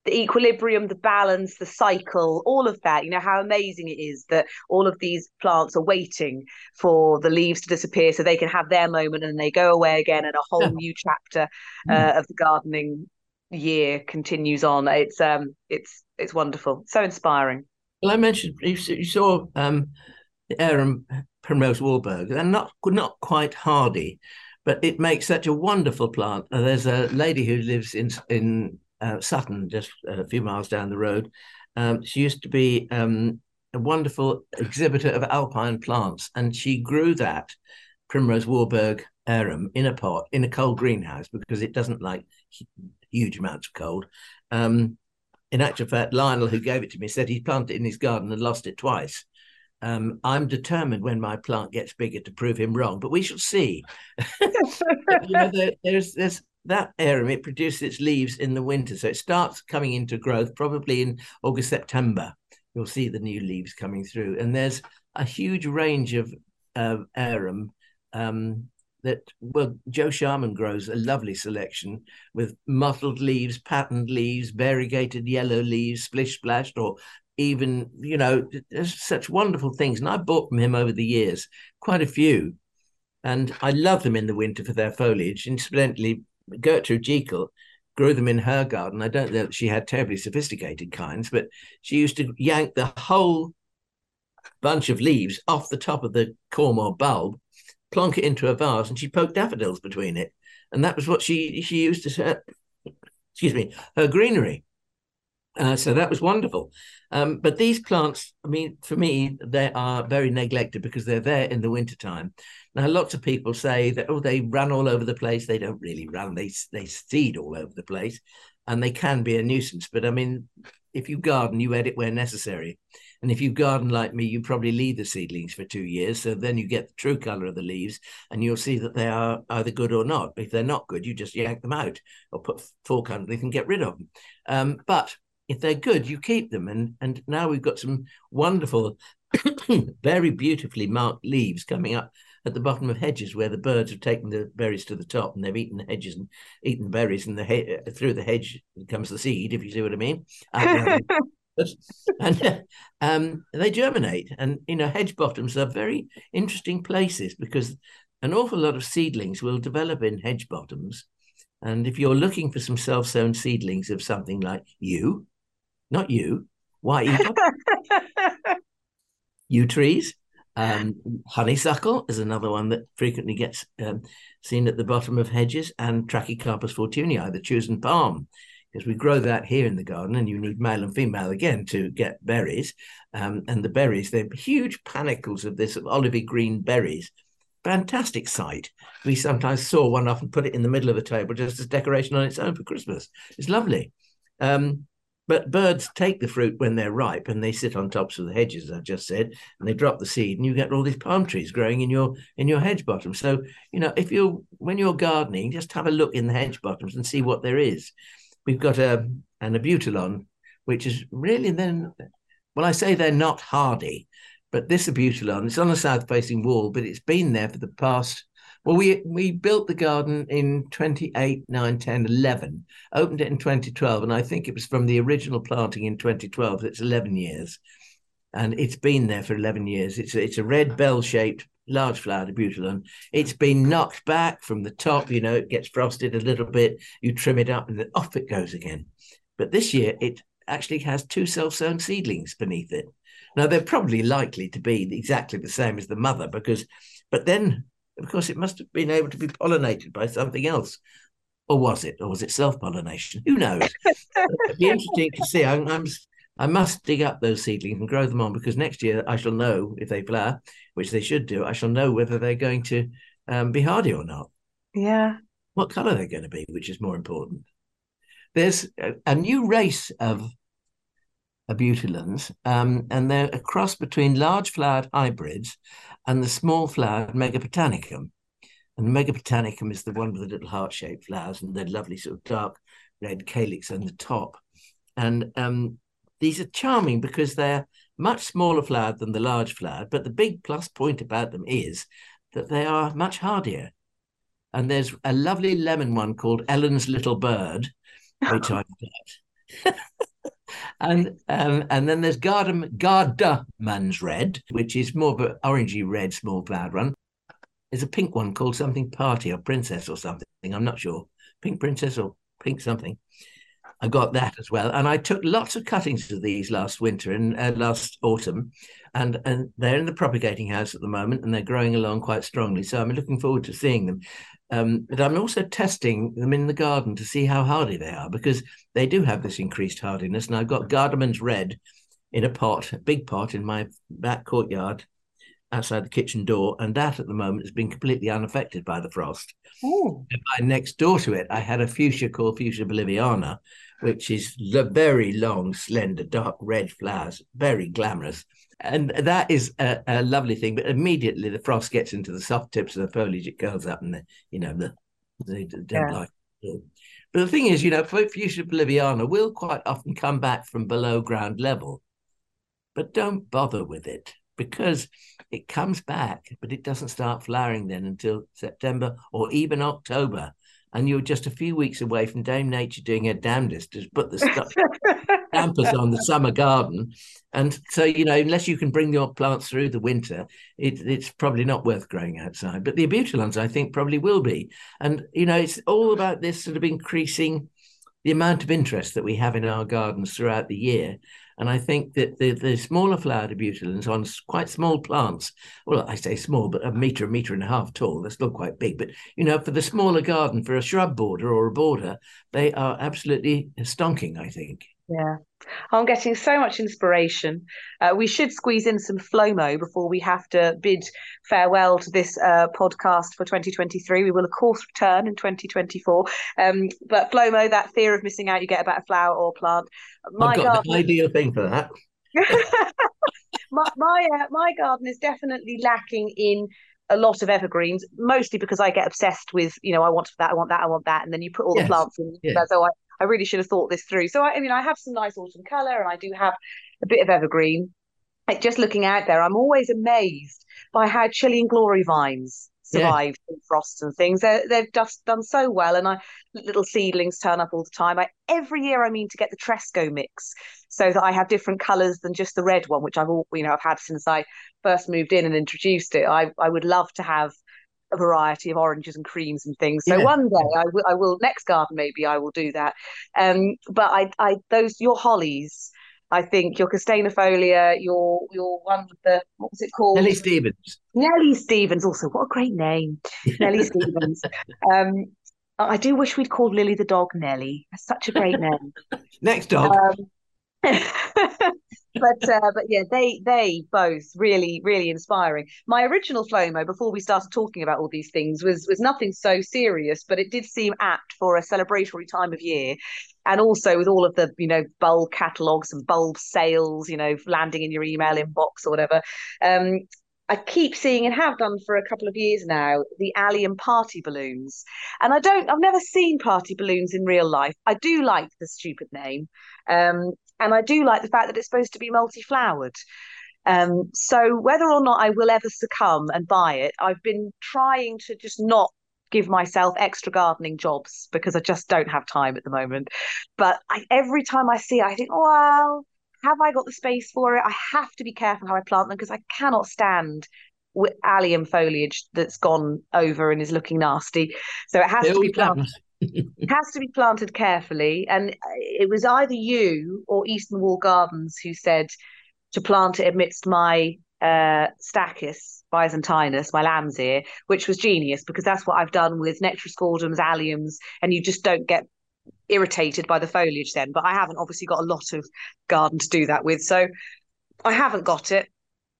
the equilibrium, the balance, the cycle, all of that. You know how amazing it is that all of these plants are waiting for the leaves to disappear so they can have their moment and they go away again, and a whole new chapter uh, mm. of the gardening year continues on. It's um, it's it's wonderful, so inspiring. Well, I mentioned you, saw um, the arum primrose Warburg. They're not not quite hardy, but it makes such a wonderful plant. Uh, there's a lady who lives in in uh, Sutton, just a few miles down the road. Um, she used to be um, a wonderful exhibitor of alpine plants, and she grew that primrose Warburg arum in a pot in a cold greenhouse because it doesn't like huge amounts of cold. Um, in actual fact, Lionel, who gave it to me, said he planted it in his garden and lost it twice. Um, I'm determined when my plant gets bigger to prove him wrong, but we shall see. <laughs> you know, there, there's there's that arum. It produces its leaves in the winter, so it starts coming into growth probably in August September. You'll see the new leaves coming through, and there's a huge range of uh, arum um, that well joe sharman grows a lovely selection with mottled leaves patterned leaves variegated yellow leaves splish splashed or even you know there's such wonderful things and i bought from him over the years quite a few and i love them in the winter for their foliage incidentally gertrude jekyll grew them in her garden i don't know that she had terribly sophisticated kinds but she used to yank the whole bunch of leaves off the top of the cormor bulb plonk it into a vase, and she poked daffodils between it, and that was what she she used as her excuse me her greenery. Uh, so that was wonderful. Um, but these plants, I mean, for me, they are very neglected because they're there in the wintertime. Now, lots of people say that, oh, they run all over the place. They don't really run, they, they seed all over the place and they can be a nuisance. But I mean, if you garden, you edit where necessary. And if you garden like me, you probably leave the seedlings for two years. So then you get the true color of the leaves and you'll see that they are either good or not. If they're not good, you just yank them out or put fork underneath and get rid of them. Um, but if they're good, you keep them. And, and now we've got some wonderful, <coughs> very beautifully marked leaves coming up at the bottom of hedges where the birds have taken the berries to the top and they've eaten the hedges and eaten the berries and the he- through the hedge comes the seed if you see what i mean <laughs> and <laughs> um, they germinate. And you know, hedge bottoms are very interesting places because an awful lot of seedlings will develop in hedge bottoms. And if you're looking for some self-sown seedlings of something like yew, not you, why <laughs> yew trees, um, honeysuckle is another one that frequently gets um, seen at the bottom of hedges, and Trachycarpus fortunei, the Chusan palm, because we grow that here in the garden and you need male and female again to get berries. Um, and the berries, they're huge panicles of this olivey green berries. Fantastic sight. We sometimes saw one off and put it in the middle of a table just as decoration on its own for Christmas. It's lovely. Um, but birds take the fruit when they're ripe and they sit on tops of the hedges, I just said, and they drop the seed, and you get all these palm trees growing in your in your hedge bottom. So, you know, if you're when you're gardening, just have a look in the hedge bottoms and see what there is we've got a an abutilon, which is really then, well, I say they're not hardy, but this abutilon, it's on a south facing wall, but it's been there for the past. Well, we we built the garden in 28, 9, 10, 11, opened it in 2012, and I think it was from the original planting in 2012. It's 11 years, and it's been there for 11 years. It's a, it's a red bell shaped large flowered abutilon. It's been knocked back from the top, you know, it gets frosted a little bit, you trim it up, and then off it goes again. But this year, it actually has two self sown seedlings beneath it. Now, they're probably likely to be exactly the same as the mother, because, but then, of course, it must have been able to be pollinated by something else. Or was it? Or was it self pollination? Who knows? <laughs> It'd be interesting to see. I'm, I'm I must dig up those seedlings and grow them on because next year I shall know if they flower, which they should do. I shall know whether they're going to um, be hardy or not. Yeah. What color they're going to be, which is more important. There's a, a new race of abutilons, um, and they're a cross between large flowered hybrids and the small flowered Megapotamicum. And the Megapotamicum is the one with the little heart shaped flowers and the lovely sort of dark red calyx on the top. And um, these are charming because they're much smaller flowered than the large flowered, but the big plus point about them is that they are much hardier. And there's a lovely lemon one called Ellen's Little Bird, which <laughs> I've got. <laughs> and um, and then there's Garda, Gerdemann's Red, which is more of an orangey red small flowered one. There's a pink one called something Party or Princess or something. I'm not sure. Pink Princess or Pink something. I got that as well, and I took lots of cuttings of these last winter and uh, last autumn, and and they're in the propagating house at the moment, and they're growing along quite strongly. So I'm looking forward to seeing them. Um, but I'm also testing them in the garden to see how hardy they are because they do have this increased hardiness. And I've got Gerdemann's red in a pot, a big pot in my back courtyard outside the kitchen door, and that at the moment has been completely unaffected by the frost. Oh. next door to it, I had a fuchsia called Fuchsia boliviana, which is the very long, slender, dark red flowers, very glamorous. And that is a, a, lovely thing. But immediately the frost gets into the soft tips of the foliage, it curls up, and the, you know the they don't yeah. like. It. But the thing is, you know, Fuchsia boliviana will quite often come back from below ground level, but don't bother with it because it comes back, but it doesn't start flowering then until September or even October and you're just a few weeks away from Dame Nature doing her damnedest to put the <laughs> stuff dampers on the summer garden. And so, you know, unless you can bring your plants through the winter, it, it's probably not worth growing outside. But the abutilons, I think, probably will be. And, you know, it's all about this sort of increasing the amount of interest that we have in our gardens throughout the year. And I think that the, the smaller flowered abutilons on quite small plants, well, I say small, but a meter, a meter and a half tall, they're still quite big. But, you know, for the smaller garden, for a shrub border or a border, they are absolutely stonking, I think. Yeah. I'm getting so much inspiration. Uh, we should squeeze in some Flomo before we have to bid farewell to this uh, podcast for 2023. We will, of course, return in 2024. Um, but Flomo, that fear of missing out you get about a flower or plant. My I've got garden... ideal thing for that. <laughs> my my, uh, my garden is definitely lacking in a lot of evergreens, mostly because I get obsessed with, you know, I want that, I want that, I want that, and then you put all yes. the plants in. Yeah. So I, I really should have thought this through. So I, I mean, I have some nice autumn colour, and I do have a bit of evergreen. Like just looking out there, I'm always amazed by how Chilean glory vines survive yeah. frosts and things. They're, they've just done so well, and I little seedlings turn up all the time. I every year I mean to get the Tresco mix so that I have different colours than just the red one, which I've all you know I've had since I first moved in and introduced it. I I would love to have a variety of oranges and creams and things. So yeah. one day I will, next garden maybe I will do that. Um, but I, I those your hollies. I think your Castaneifolia, your your one with the what was it called? Nellie Stevens. Nellie Stevens, also what a great name, Nellie Stevens. <laughs> Um, I do wish we'd called Lily the dog Nellie. That's such a great name. <laughs> Next dog. Um, <laughs> but uh, but yeah, they they both really really inspiring. My original Flomo before we started talking about all these things was was nothing so serious, but it did seem apt for a celebratory time of year, and also with all of the you know bulb catalogs and bulb sales, you know, landing in your email inbox or whatever. Um, I keep seeing and have done for a couple of years now the allium party balloons. And I don't, I've never seen party balloons in real life. I do like the stupid name. Um, and I do like the fact that it's supposed to be multi flowered. Um, so whether or not I will ever succumb and buy it, I've been trying to just not give myself extra gardening jobs because I just don't have time at the moment. But I, every time I see it, I think, oh, well, have I got the space for it? I have to be careful how I plant them because I cannot stand with allium foliage that's gone over and is looking nasty. So it has to be planted <laughs> has to be planted carefully. And it was either you or Eastern Wall Gardens who said to plant it amidst my uh, Stachys byzantinus, my lamb's ear, which was genius because that's what I've done with Nectaroscordums, alliums, and you just don't get irritated by the foliage then. But I haven't obviously got a lot of garden to do that with. So I haven't got it.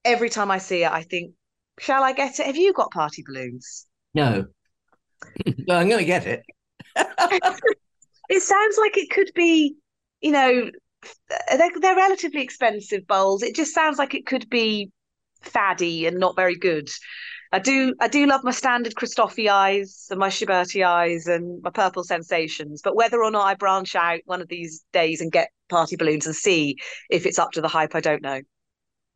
Every time I see it, I think, shall I get it? Have you got party balloons? No. <laughs> no I'm going to get it. It sounds like it could be, you know, they're, they're relatively expensive bowls. It just sounds like it could be faddy and not very good. I do I do love my standard cristophiis and my schubertiis and my purple sensations, but whether or not I branch out one of these days and get party balloons and see if it's up to the hype, I don't know.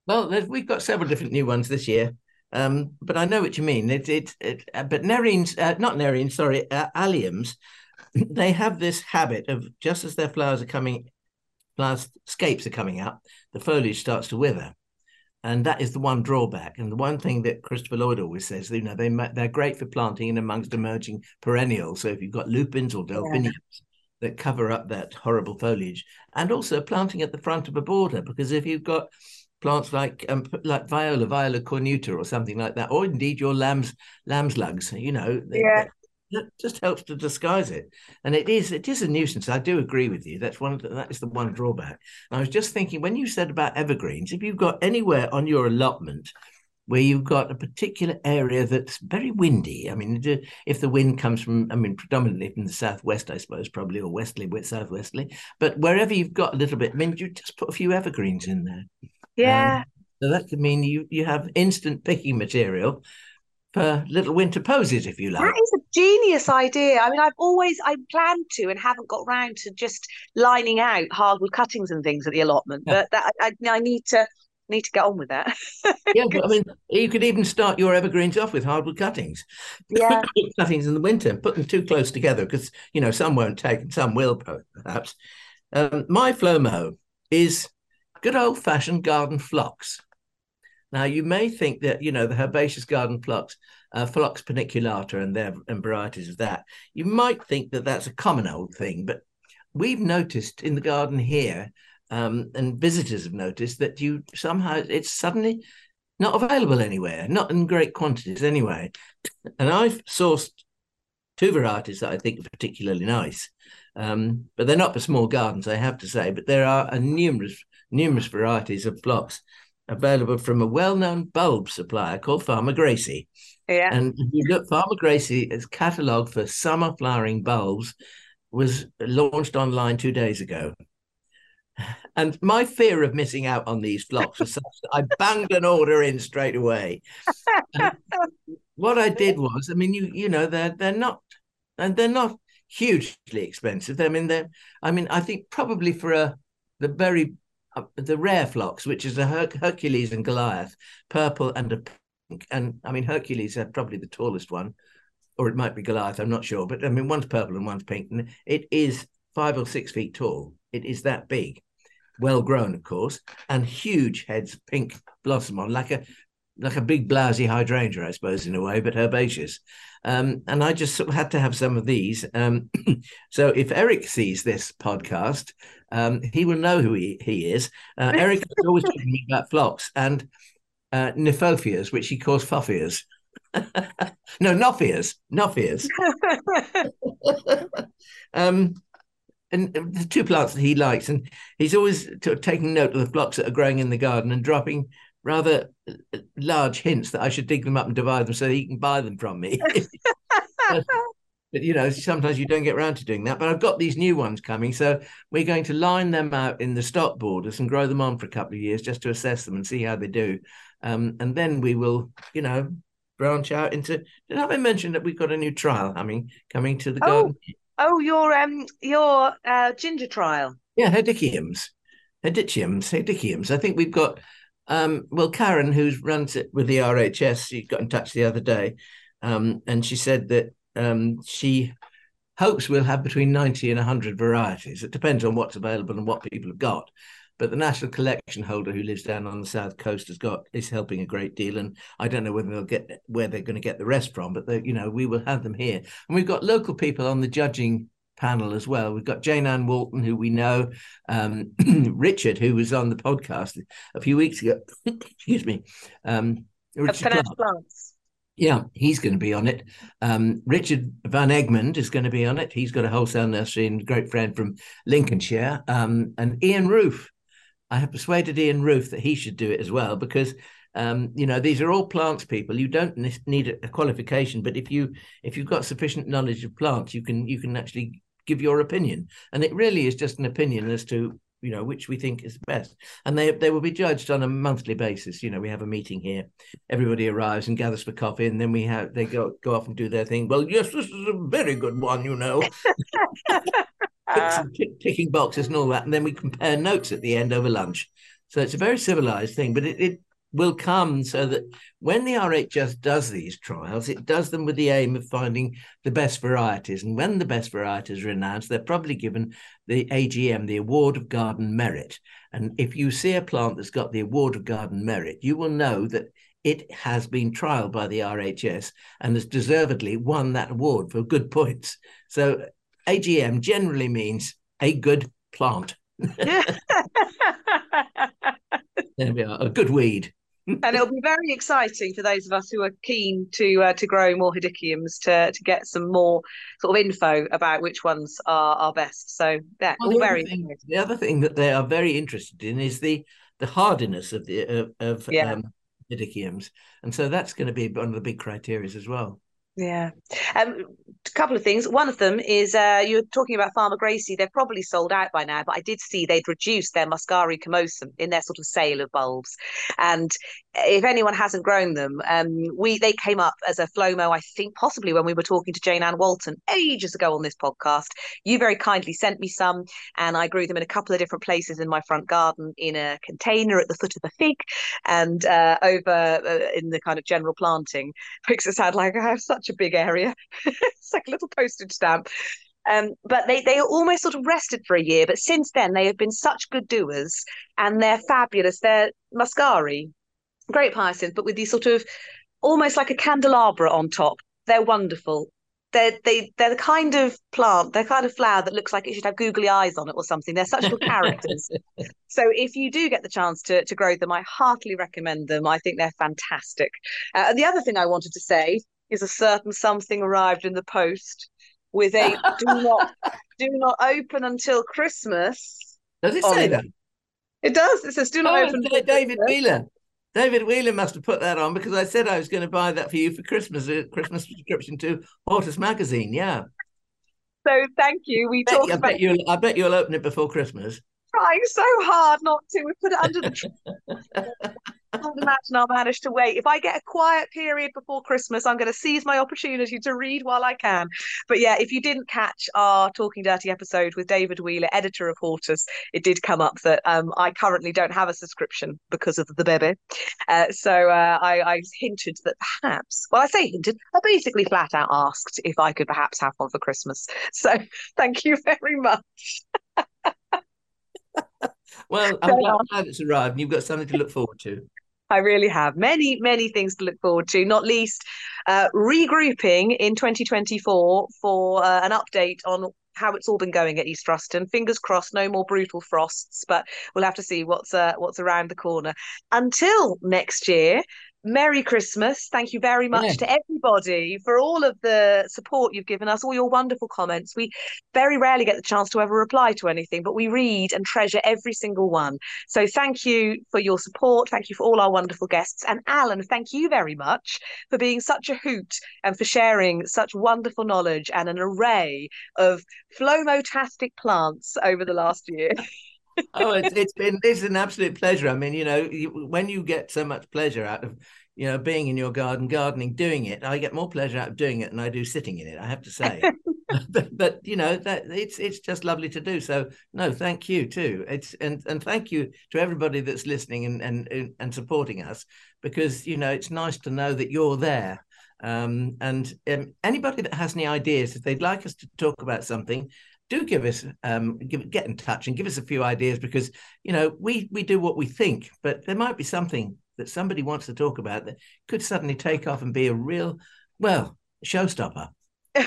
Well, we've got several different new ones this year, um, but I know what you mean. It, it, it uh, but nerines, uh, not nerines, sorry, uh, alliums, <laughs> they have this habit of just as their flowers are coming, flowers scapes are coming up, the foliage starts to wither and that is the one drawback. And the one thing that Christopher Lloyd always says, you know, they they're great for planting in amongst emerging perennials. So if you've got lupins or delphiniums yeah. that cover up that horrible foliage, and also planting at the front of a border, because if you've got plants like um, like viola, viola cornuta, or something like that, or indeed your lamb's lamb's lugs, you know, yeah. that just helps to disguise it. And it is it is a nuisance. I do agree with you. That's one the, that is the one drawback. And i was just thinking when you said about evergreens if you've got anywhere on your allotment where you've got a particular area that's very windy i mean if the wind comes from i mean predominantly from the southwest i suppose probably or westerly southwesterly but wherever you've got a little bit i mean you just put a few evergreens in there yeah um, so that could mean you you have instant picking material for little winter poses, if you like. That is a genius idea. I mean, I've always I planned to and haven't got round to just lining out hardwood cuttings and things at the allotment. Yeah. But that I, I need to need to get on with that. <laughs> yeah, but I mean, you could even start your evergreens off with hardwood cuttings. <laughs> Yeah, cuttings in the winter, put them too close together because you know some won't take and some will perhaps. Um, my flomo is good old fashioned garden phlox. Now, you may think that, you know, the herbaceous garden phlox, uh, Phlox paniculata and their and varieties of that, you might think that that's a common old thing. But we've noticed in the garden here, um, and visitors have noticed that you somehow it's suddenly not available anywhere, not in great quantities anyway. And I've sourced two varieties that I think are particularly nice. Um, but they're not for small gardens, I have to say. But there are a numerous, numerous varieties of phlox available from a well-known bulb supplier called Farmer Gracie. Yeah. And you look, Farmer Gracie's catalogue for summer flowering bulbs was launched online two days ago. And my fear of missing out on these phlox was such that I banged an order in straight away. what I did was, I mean, you you know, they're they're not and they're not hugely expensive. I mean, they're I mean, I think probably for a the very uh, the rare phlox, which is a Her- Hercules and Goliath, purple and a pink. And I mean, Hercules are probably the tallest one, or it might be Goliath. I'm not sure, but I mean, one's purple and one's pink, and it is five or six feet tall. It is that big, well grown, of course, and huge heads, pink blossom on, like a like a big blousy hydrangea, I suppose, in a way, but herbaceous. Um, and I just sort of had to have some of these. Um, <clears throat> so if Eric sees this podcast, um, he will know who he, he is. Uh, Eric is always <laughs> talking about phlox and uh, Kniphofias, which he calls fophias. <laughs> no, nophias, nophias. <laughs> um, and the two plants that he likes, and he's always t- taking note of the phlox that are growing in the garden and dropping rather uh, large hints that I should dig them up and divide them so he can buy them from me. <laughs> <laughs> but, you know, sometimes you don't get around to doing that. But I've got these new ones coming, so we're going to line them out in the stock borders and grow them on for a couple of years just to assess them and see how they do. Um, and then we will, you know, branch out into. Did I mention that we've got a new trial coming coming to the oh, garden? Oh, your um your uh, ginger trial. Yeah, Hedychiums, Hedychiums, Hedychiums. I think we've got um, well, Karen, who runs it with the RHS, she got in touch the other day, um, and she said that um, she hopes we'll have between 90 and 100 varieties. It depends on what's available and what people have got. But the national collection holder who lives down on the south coast has got is helping a great deal, and I don't know whether they'll get where they're going to get the rest from, but you know we will have them here, and we've got local people on the judging panel as well. We've got Jane Ann Walton, who we know, um, <clears throat> Richard, who was on the podcast a few weeks ago. <coughs> Excuse me. Um, Richard. Yeah, he's going to be on it. Um, Richard Van Egmond is going to be on it. He's got a wholesale nursery and great friend from Lincolnshire. Um, and Ian Roof. I have persuaded Ian Roof that he should do it as well because um, you know these are all plants people you don't need a qualification but if you if you've got sufficient knowledge of plants you can you can actually give your opinion. And it really is just an opinion as to you know, which we think is best. And they they will be judged on a monthly basis. You know, we have a meeting here, everybody arrives and gathers for coffee, and then we have they go go off and do their thing. Well, yes, this is a very good one, you know. <laughs> ticking boxes and all that, and then we compare notes at the end over lunch. So it's a very civilized thing, but it, it will come so that when the RHS does these trials, it does them with the aim of finding the best varieties. And when the best varieties are announced, they're probably given the AGM, the Award of Garden Merit. And if you see a plant that's got the Award of Garden Merit, you will know that it has been trialed by the RHS and has deservedly won that award for good points. So AGM generally means a good plant. <laughs> there we are, a good weed and it'll be very exciting for those of us who are keen to uh, to grow more hedychiums to to get some more sort of info about which ones are are best. So yeah, well, all very. Thing, the other thing that they are very interested in is the the hardiness of the of, of yeah. um, and so that's going to be one of the big criteria as well. Yeah. Um, a couple of things. One of them is uh, you're talking about Farmer Gracie. They're probably sold out by now, but I did see they'd reduced their Muscari comosum in their sort of sale of bulbs. And if anyone hasn't grown them, um, we they came up as a Flomo, I think possibly when we were talking to Jane Ann Walton ages ago on this podcast. You very kindly sent me some, and I grew them in a couple of different places in my front garden in a container at the foot of the fig and uh, over uh, in the kind of general planting. Makes it sound like I <laughs> have such a big area. <laughs> it's like a little postage stamp. Um, but they they almost sort of rested for a year. But since then, they have been such good doers, and they're fabulous. They're Muscari, great hyacinth, but with these sort of almost like a candelabra on top. They're wonderful. They're they they're the kind of plant, they're kind of flower that looks like it should have googly eyes on it or something. They're such little characters. <laughs> So if you do get the chance to to grow them, I heartily recommend them. I think they're fantastic. Uh, and the other thing I wanted to say is a certain something arrived in the post with a do not do not open until Christmas. Does it say that? It does. It says do not oh, open. David Wheeler. David Wheeler must have put that on because I said I was going to buy that for you for Christmas, a Christmas subscription to Hortus magazine. Yeah. So thank you. We talked about. Bet you'll, I bet you'll open it before Christmas. Trying so hard not to. We put it under the. <laughs> I can't imagine I'll manage to wait. If I get a quiet period before Christmas, I'm going to seize my opportunity to read while I can. But yeah, if you didn't catch our Talking Dirty episode with David Wheeler, editor of Hortus, it did come up that um, I currently don't have a subscription because of the baby. Uh, so uh, I, I, hinted that perhaps, well, I say hinted, I basically flat out asked if I could perhaps have one for Christmas. So <laughs> thank you very much. Well, <laughs> I'm glad, glad it's arrived and you've got something to look forward to. <laughs> I really have many, many things to look forward to, not least uh, regrouping in 2024 for uh, an update on how it's all been going at East Ruston. Fingers crossed, no more brutal frosts, but we'll have to see what's uh, what's around the corner. Until next year, Merry Christmas. Thank you very much yeah. to everybody for all of the support you've given us, all your wonderful comments. We very rarely get the chance to ever reply to anything, but we read and treasure every single one. So thank you for your support. Thank you for all our wonderful guests. And Alan, thank you very much for being such a hoot and for sharing such wonderful knowledge and an array of flomotastic plants over the last year. <laughs> oh, it's, it's been it's an absolute pleasure. I mean, you know, you, when you get so much pleasure out of you know being in your garden, gardening, doing it, I get more pleasure out of doing it than I do sitting in it. I have to say, <laughs> <laughs> but, but you know that it's it's just lovely to do. So no, thank you too. It's and and thank you to everybody that's listening and and and supporting us because you know it's nice to know that you're there. Um, and um, anybody that has any ideas, if they'd like us to talk about something, do give us um, give, get in touch and give us a few ideas because you know we we do what we think, but there might be something that somebody wants to talk about that could suddenly take off and be a real well showstopper. <laughs>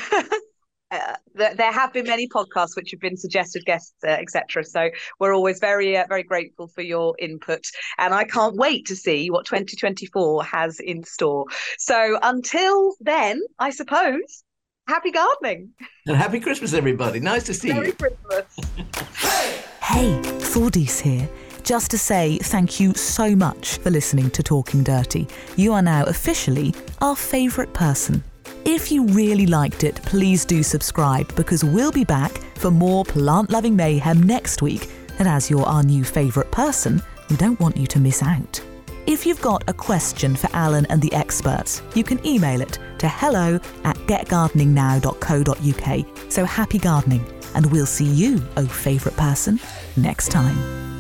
Uh, there have been many podcasts which have been suggested guests, uh, etc. So we're always very, uh, very grateful for your input, and I can't wait to see what 2024 has in store. So until then, I suppose happy gardening. And happy Christmas, everybody. Nice to see Merry you. Christmas. <laughs> hey, Thordis here. Just to say thank you so much for listening to Talking Dirty. You are now officially our favourite person. If you really liked it, please do subscribe because we'll be back for more plant loving mayhem next week And as you're our new favourite person, we don't want you to miss out. If you've got a question for Alan and the experts, you can email it to hello at getgardeningnow.co.uk. So happy gardening, and we'll see you, oh favourite person, next time.